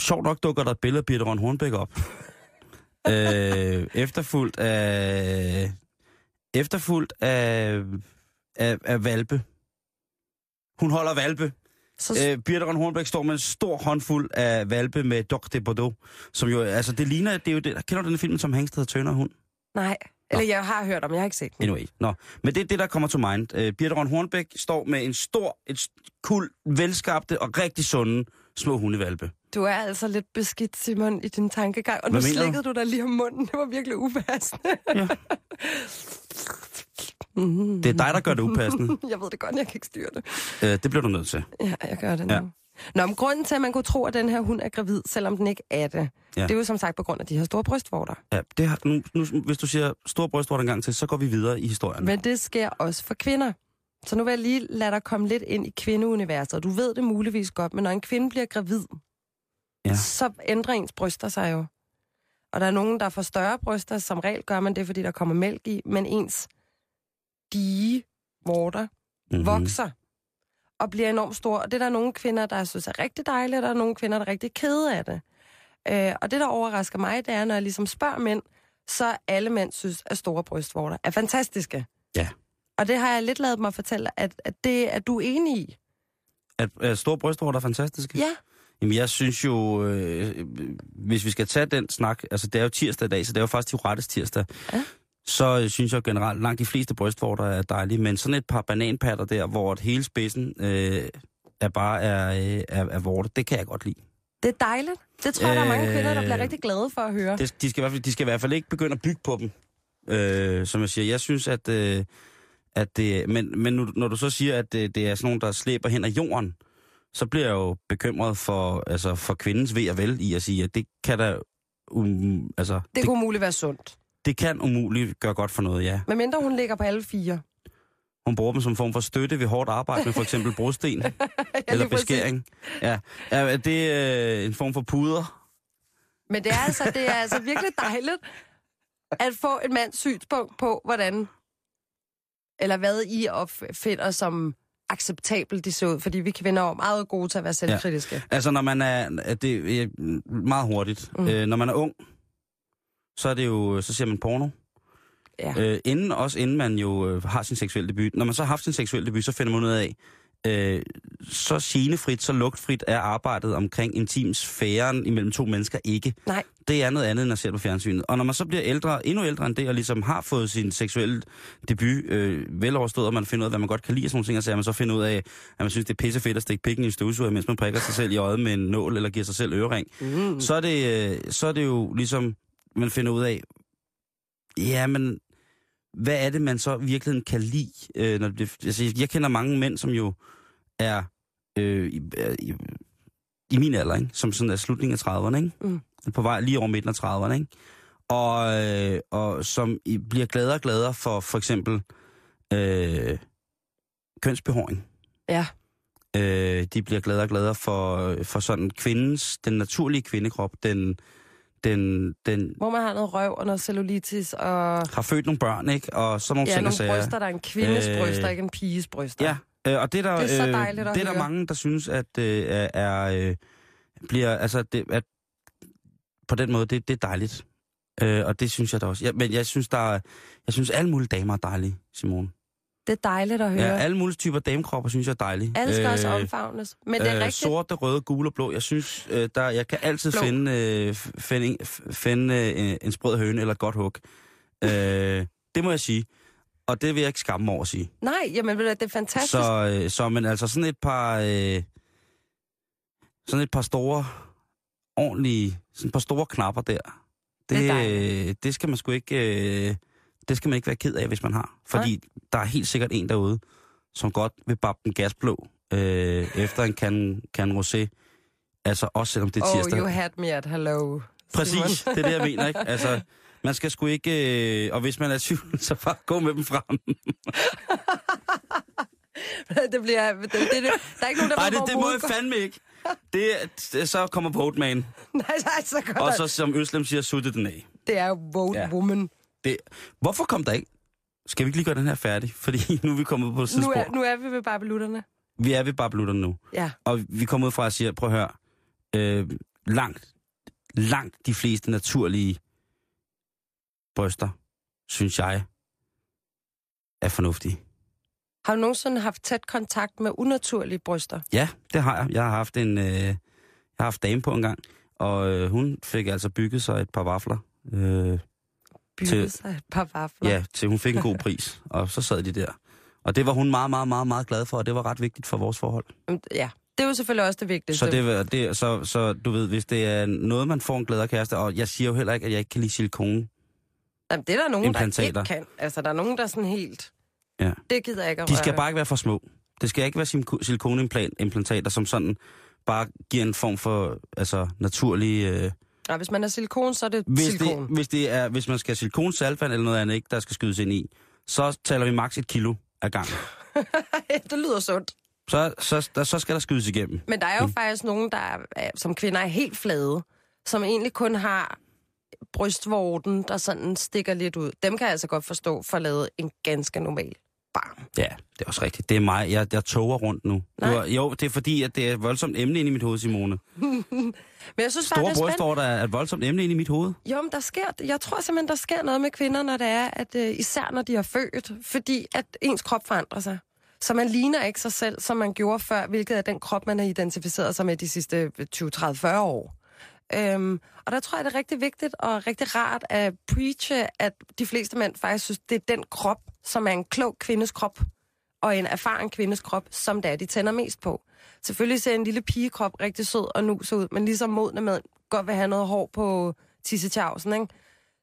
sjovt nok dukker der et billede af Birte Røn Hornbæk op. øh, efterfulgt af... Efterfulgt af, af, af valpe. Hun holder valpe. Så, Øh, Birte Hornbæk står med en stor håndfuld af valpe med Doc de Bordeaux, som jo, altså det ligner, det er jo det, kender du den film, som Hængsted Tønder hund? nej. Eller jeg har hørt om, jeg har ikke set den. Anyway, nå. Men det er det, der kommer til mind. Øh, Birte Hornbæk står med en stor, et kul, velskabte og rigtig sunde små hundevalpe. Du er altså lidt beskidt, Simon, i din tankegang. Og nu Hvad du? slikkede du dig lige om munden. Det var virkelig upassende. Ja. Mm. Det er dig, der gør det upassende. Jeg ved det godt, jeg kan ikke styre det. Øh, det bliver du nødt til. Ja, jeg gør det nu. Ja. Nå, men grunden til, at man kunne tro, at den her hund er gravid, selvom den ikke er det, Ja. det er jo som sagt på grund af de her store brystvorter. Ja, det har, nu, nu, hvis du siger stor brystvorter en gang til, så går vi videre i historien. Men det sker også for kvinder. Så nu vil jeg lige lade dig komme lidt ind i kvindeuniverset. Og Du ved det muligvis godt, men når en kvinde bliver gravid, ja. så ændrer ens bryster sig jo. Og der er nogen, der får større bryster. Som regel gør man det, fordi der kommer mælk i. Men ens dige vorter Mhm. vokser og bliver enormt store. Og det er der nogle kvinder, der synes er rigtig dejligt, og der er nogle kvinder, der er rigtig kede af det. Øh, og det, der overrasker mig, det er, når jeg ligesom spørger mænd, så alle mænd synes, at store brystvorter er fantastiske. Ja. Og det har jeg lidt lavet mig fortælle, at, at det er du enig i. At, at store brystvorter er fantastiske? Ja. Jamen, jeg synes jo, øh, hvis vi skal tage den snak, altså det er jo tirsdag i dag, så det er jo faktisk til rettes tirsdag, Ja. Så øh, synes jeg generelt, langt de fleste brystvorter er dejlige, men sådan et par bananpatter der, hvor et hele spidsen øh, er bare er, øh, er, er vorte, det kan jeg godt lide. Det er dejligt. Det tror jeg, der er mange Øh, kvinder, der bliver rigtig glade for at høre. Det, de, skal i hvert fald, de skal i hvert fald ikke begynde at bygge på dem, øh, som jeg siger. Jeg synes, at, øh, at det... Men, men nu, når du så siger, at det, det er sådan nogen, der slæber hen ad jorden, så bliver jeg jo bekymret for, altså, for kvindens ved og vel i at sige, at det kan da... Um, altså, Det det, kunne umuligt være sundt. Det kan umuligt gøre godt for noget, ja. Men mindre hun ligger på alle fire. Hun bruger dem som form for støtte ved hårdt arbejde med for eksempel brosten Ja, eller beskæring. Ja. ja, det er øh, en form for puder. Men det er, altså, det er altså virkelig dejligt at få et mands synspunkt på, hvordan, eller hvad I opfinder som acceptabelt de ser ud. Fordi vi kvinder er meget gode til at være selvkritiske. Ja. Altså, når man er... Det er meget hurtigt. Mm. Øh, når man er ung, så er det jo... Så ser man porno. Ja. Øh, inden, også inden man jo øh, har sin seksuelle debut. Når man så har haft sin seksuelle debut, så finder man ud af, øh, så genefrit, så lugtfrit er arbejdet omkring intimsfæren imellem to mennesker ikke. Nej. Det er noget andet, end at se på fjernsynet. Og når man så bliver ældre, endnu ældre end det, og ligesom har fået sin seksuelle debut øh, veloverstået, og man finder ud af, hvad man godt kan lide og sådan nogle ting, og så man så finder ud af, at man synes, det er pissefedt at stikke pikken i en støvsuger, mens man prikker sig selv i øjet med en nål, eller giver sig selv ørering Mm. så er det, øh, så er det jo ligesom, man finder ud af, ja, men hvad er det, man så i virkeligheden kan lide? Øh, når det, altså, jeg kender mange mænd, som jo er øh, i, i, i min alder, ikke? som sådan er slutningen af 30'erne, ikke? Mm. på vej lige over midten af 30'erne, ikke? Og, øh, og som i, bliver gladere og gladere for for eksempel øh, kønsbehåring. Ja. Øh, de bliver gladere og gladere for, for sådan kvindens, den naturlige kvindekrop, den, den, den Hvor man har noget røv og noget cellulitis og har født nogle børn, ikke? Og sådan nogle ja, ting og nogle bryster, der er en kvindes Øh, øh, bryster, ikke en piges bryster. Ja, øh, og det er der, Det er så øh, dejligt at det er der mange, der synes, at øh, er, øh, bliver, altså, det, at på den måde, det, det er dejligt. Øh, og det synes jeg da også. Ja, men jeg synes, der er, jeg synes, alle mulige damer er dejlige, Simone. Det er dejligt at høre. Ja, alle mulige typer damekropper synes jeg er dejlige. Alle skal også Øh, omfavnes. Men det er øh, rigtigt. Sorte, røde, gule og blå. Jeg synes, øh, der, jeg kan altid Blå. finde, øh, finde, finde øh, en sprød høne eller et godt hug. Øh, det må jeg sige. Og det vil jeg ikke skamme mig over at sige. Nej, jamen det er fantastisk. Så, øh, så men altså sådan et par... Øh, sådan et par store, ordentlige... Sådan et par store knapper der. Det, det, det skal man sgu ikke... Øh, det skal man ikke være ked af, hvis man har. Fordi der er helt sikkert en derude, som godt vil bappe den gasblå øh, efter en kan, kan rosé. Altså også selvom det er Oh, tirsdag. you had me at hello. Præcis, Simon. det er det, jeg mener, ikke? Altså, man skal sgu ikke... Øh, og hvis man er tvivl, så bare gå med dem frem. det bliver... Det, det, det, der er ikke nogen, der Nej, det, det må jeg fandme ikke. Det, det, så kommer går. Nej, nej, så går Og så, som Øslem siger, sutte den af. Det er Ja. ja. woman. Det, hvorfor kom der ikke? Skal vi ikke lige gøre den her færdig? Fordi nu er vi kommet på et Nu er, nu er vi ved babelutterne. Vi er ved bablutterne nu. Ja. Og vi kommer ud fra at sige, prøv at høre, øh, langt, langt de fleste naturlige bryster, synes jeg, er fornuftige. Har du nogensinde haft tæt kontakt med unaturlige bryster? Ja, det har jeg. Jeg har haft en, øh, jeg har haft dame på en gang, og øh, hun fik altså bygget sig et par vafler. Øh, Til- sig et par vafler. ja, til hun fik en god pris, og så sad de der. Og det var hun meget, meget, meget, meget glad for, og det var ret vigtigt for vores forhold. Ja, det er jo selvfølgelig også det vigtigste. Så, det, det, så, så du ved, hvis det er noget, man får en glæde af kæreste, og jeg siger jo heller ikke, at jeg ikke kan lide silikone. Jamen, det er der nogen, Implantater. der ikke kan. Altså, der er nogen, der er sådan helt... Ja. Det gider jeg ikke at De skal røre. bare ikke være for små. Det skal ikke være silikoneimplantater, som sådan bare giver en form for altså, naturlig... Øh, Nej, hvis man er silikon, så er det hvis, silikon. det, hvis, det er, hvis man skal have silikon, saltvand eller noget andet, ikke, der skal skydes ind i, så taler vi maks et kilo af gangen. det lyder sundt. Så, så, der, så skal der skydes igennem. Men der er jo mm. faktisk nogen, der er, er- som kvinder er helt flade, som egentlig kun har brystvorten, der sådan stikker lidt ud. Dem kan jeg altså godt forstå for at lave en ganske normal barm. Ja, det er også rigtigt. Det er mig. Jeg, jeg toger rundt nu. Nej. Har- jo, det er fordi, at det er et voldsomt emne inde i mit hoved, Simone. Men jeg synes bare, Store er spændende. brystvorter er et voldsomt emne inde i mit hoved. Jo, men der sker, jeg tror simpelthen, der sker noget med kvinder, når det er, at uh, især når de har født, fordi at ens krop forandrer sig. Så man ligner ikke sig selv, som man gjorde før, hvilket er den krop, man har identificeret sig med de sidste 20, 30, 40 år. Øhm, og der tror jeg, det er rigtig vigtigt og rigtig rart at preache, at de fleste mænd faktisk synes, det er den krop, som er en klog kvindes krop, og en erfaren kvindes krop, som det er, de tænder mest på. Selvfølgelig ser en lille pigekrop rigtig sød og nus ud, men ligesom modne mænd godt vil have noget hår på tissetjavsen, ikke?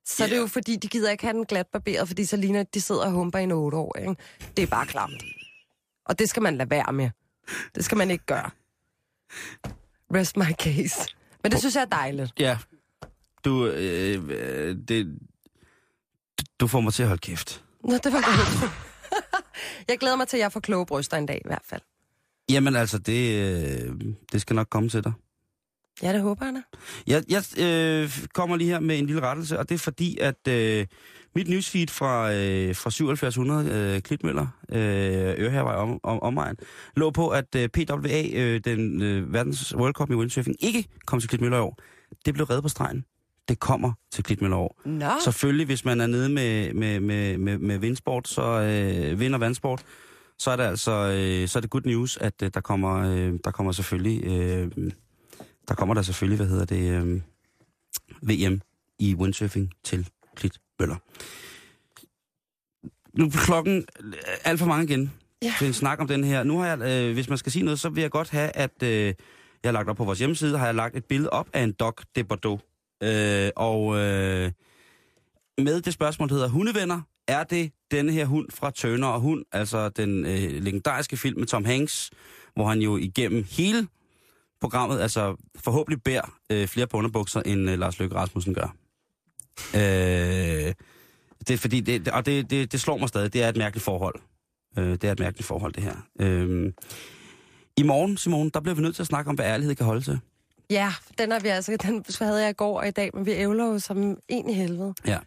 Så yeah. det er jo fordi, de gider ikke have den glat barberet, fordi så ligner de sidder og humper i en otte år, ikke? Det er bare klamt. Og det skal man lade være med. Det skal man ikke gøre. Rest my case. Men det synes jeg er dejligt. Ja. Du, øh, øh, det, du får mig til at holde kæft. Nå, det var godt. jeg glæder mig til, at jeg får kloge bryster en dag i hvert fald. Jamen altså, det, øh, det skal nok komme til dig. Ja, det håber jeg da. Jeg, jeg øh, kommer lige her med en lille rettelse, og det er fordi, at øh, mit newsfeed fra, øh, fra 7700 øh, Klitmøller, øh, Ørhervej om, om, omegn, lå på, at øh, PWA, øh, den øh, verdens World Cup i windsurfing, ikke kom til Klitmøller i år. Det blev reddet på stregen. Det kommer til Klitmøller i år. Nå, Selvfølgelig, hvis man er nede med, med, med, med, med vindsport, så øh, vind- og vandsport, så er det altså øh, så er det good news, at øh, der kommer øh, der kommer selvfølgelig øh, der kommer der selvfølgelig, hvad hedder det, øh, VM i windsurfing til Klitmøller. Nu er klokken øh, alt for mange igen Ja. til en snak om den her. Nu har jeg, øh, hvis man skal sige noget, så vil jeg godt have, at øh, jeg har lagt op på vores hjemmeside, har jeg lagt et billede op af en Doc de Bordeaux. Øh, og øh, med det spørgsmål, der hedder hundevenner, er det denne her hund fra Turner og Hund, altså den øh, legendariske film med Tom Hanks, hvor han jo igennem hele programmet, altså forhåbentlig bærer øh, flere på underbukser, end øh, Lars Løkke Rasmussen gør. Øh, det er fordi, det, og det, det, det slår mig stadig, det er et mærkeligt forhold. Øh, det er et mærkeligt forhold, det her. Øh, I morgen, Simone, der bliver vi nødt til at snakke om, hvad ærlighed kan holde til. ja, den, har vi altså, den havde jeg i går og i dag, men vi ævler jo som en i helvede. Ja.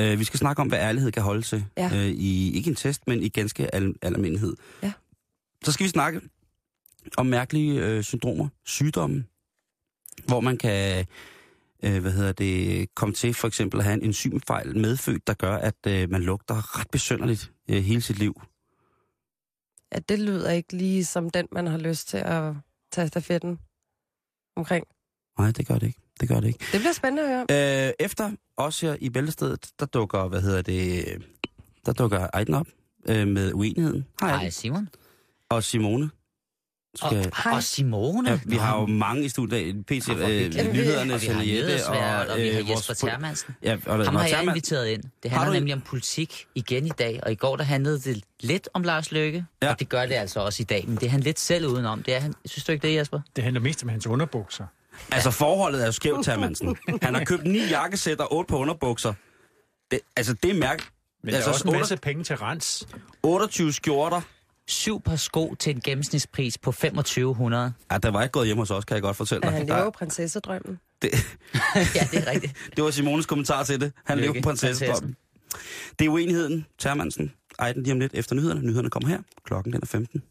Øh, vi skal snakke om, hvad ærlighed kan holde til. Ja. Øh, i, ikke en test, men i ganske al, almindelighed. Ja. Så skal vi snakke om mærkelige øh, syndromer, sygdomme, hvor man kan øh, hvad hedder det, komme til for eksempel at have en enzymfejl medfødt, der gør, at øh, man lugter ret besønderligt øh, hele sit liv. Ja, det lyder ikke lige som den, man har lyst til at tage stafetten omkring. Nej, det gør det ikke. Det gør det ikke. Det bliver spændende at høre. Øh, efter os her i Bæltestedet, der dukker, hvad hedder det, der dukker Ejden op øh, med uenigheden. Hej, Hej. Simon. Og Simone. Skal, Og, og Simone. ja, vi har jo mange i studiet. PC, øh, nyhederne, og vi har nyhedsvært, og, og vi har øh, vores Jesper pol- Termansen. Ja, og Ham har jeg inviteret ind. Det handler nemlig om politik igen i dag, og i går der handlede det lidt om Lars Løkke, Ja. og det gør det altså også i dag, men det er han lidt selv udenom. Det er han, synes du ikke det, Jesper? Det handler mest om hans underbukser. Altså, forholdet er jo skævt, Termansen. Han har købt ni jakkesæt og otte på underbukser. Det, altså, det er mærke. Men altså, der er også en masse 8, penge til rens. 28 skjorter. Syv par sko til en gennemsnitspris på 2500. Ja, der var ikke gået hjem hos os, kan jeg godt fortælle Ja, dig. han lever jo Der, prinsessedrømmen. det, ja, det er rigtigt. det var Simones kommentar til det. Han Lykke, lever på prinsessedrømmen. Det er uenigheden, Termansen. Ejden lige om lidt efter nyhederne. Nyhederne kommer her. Klokken den er 15.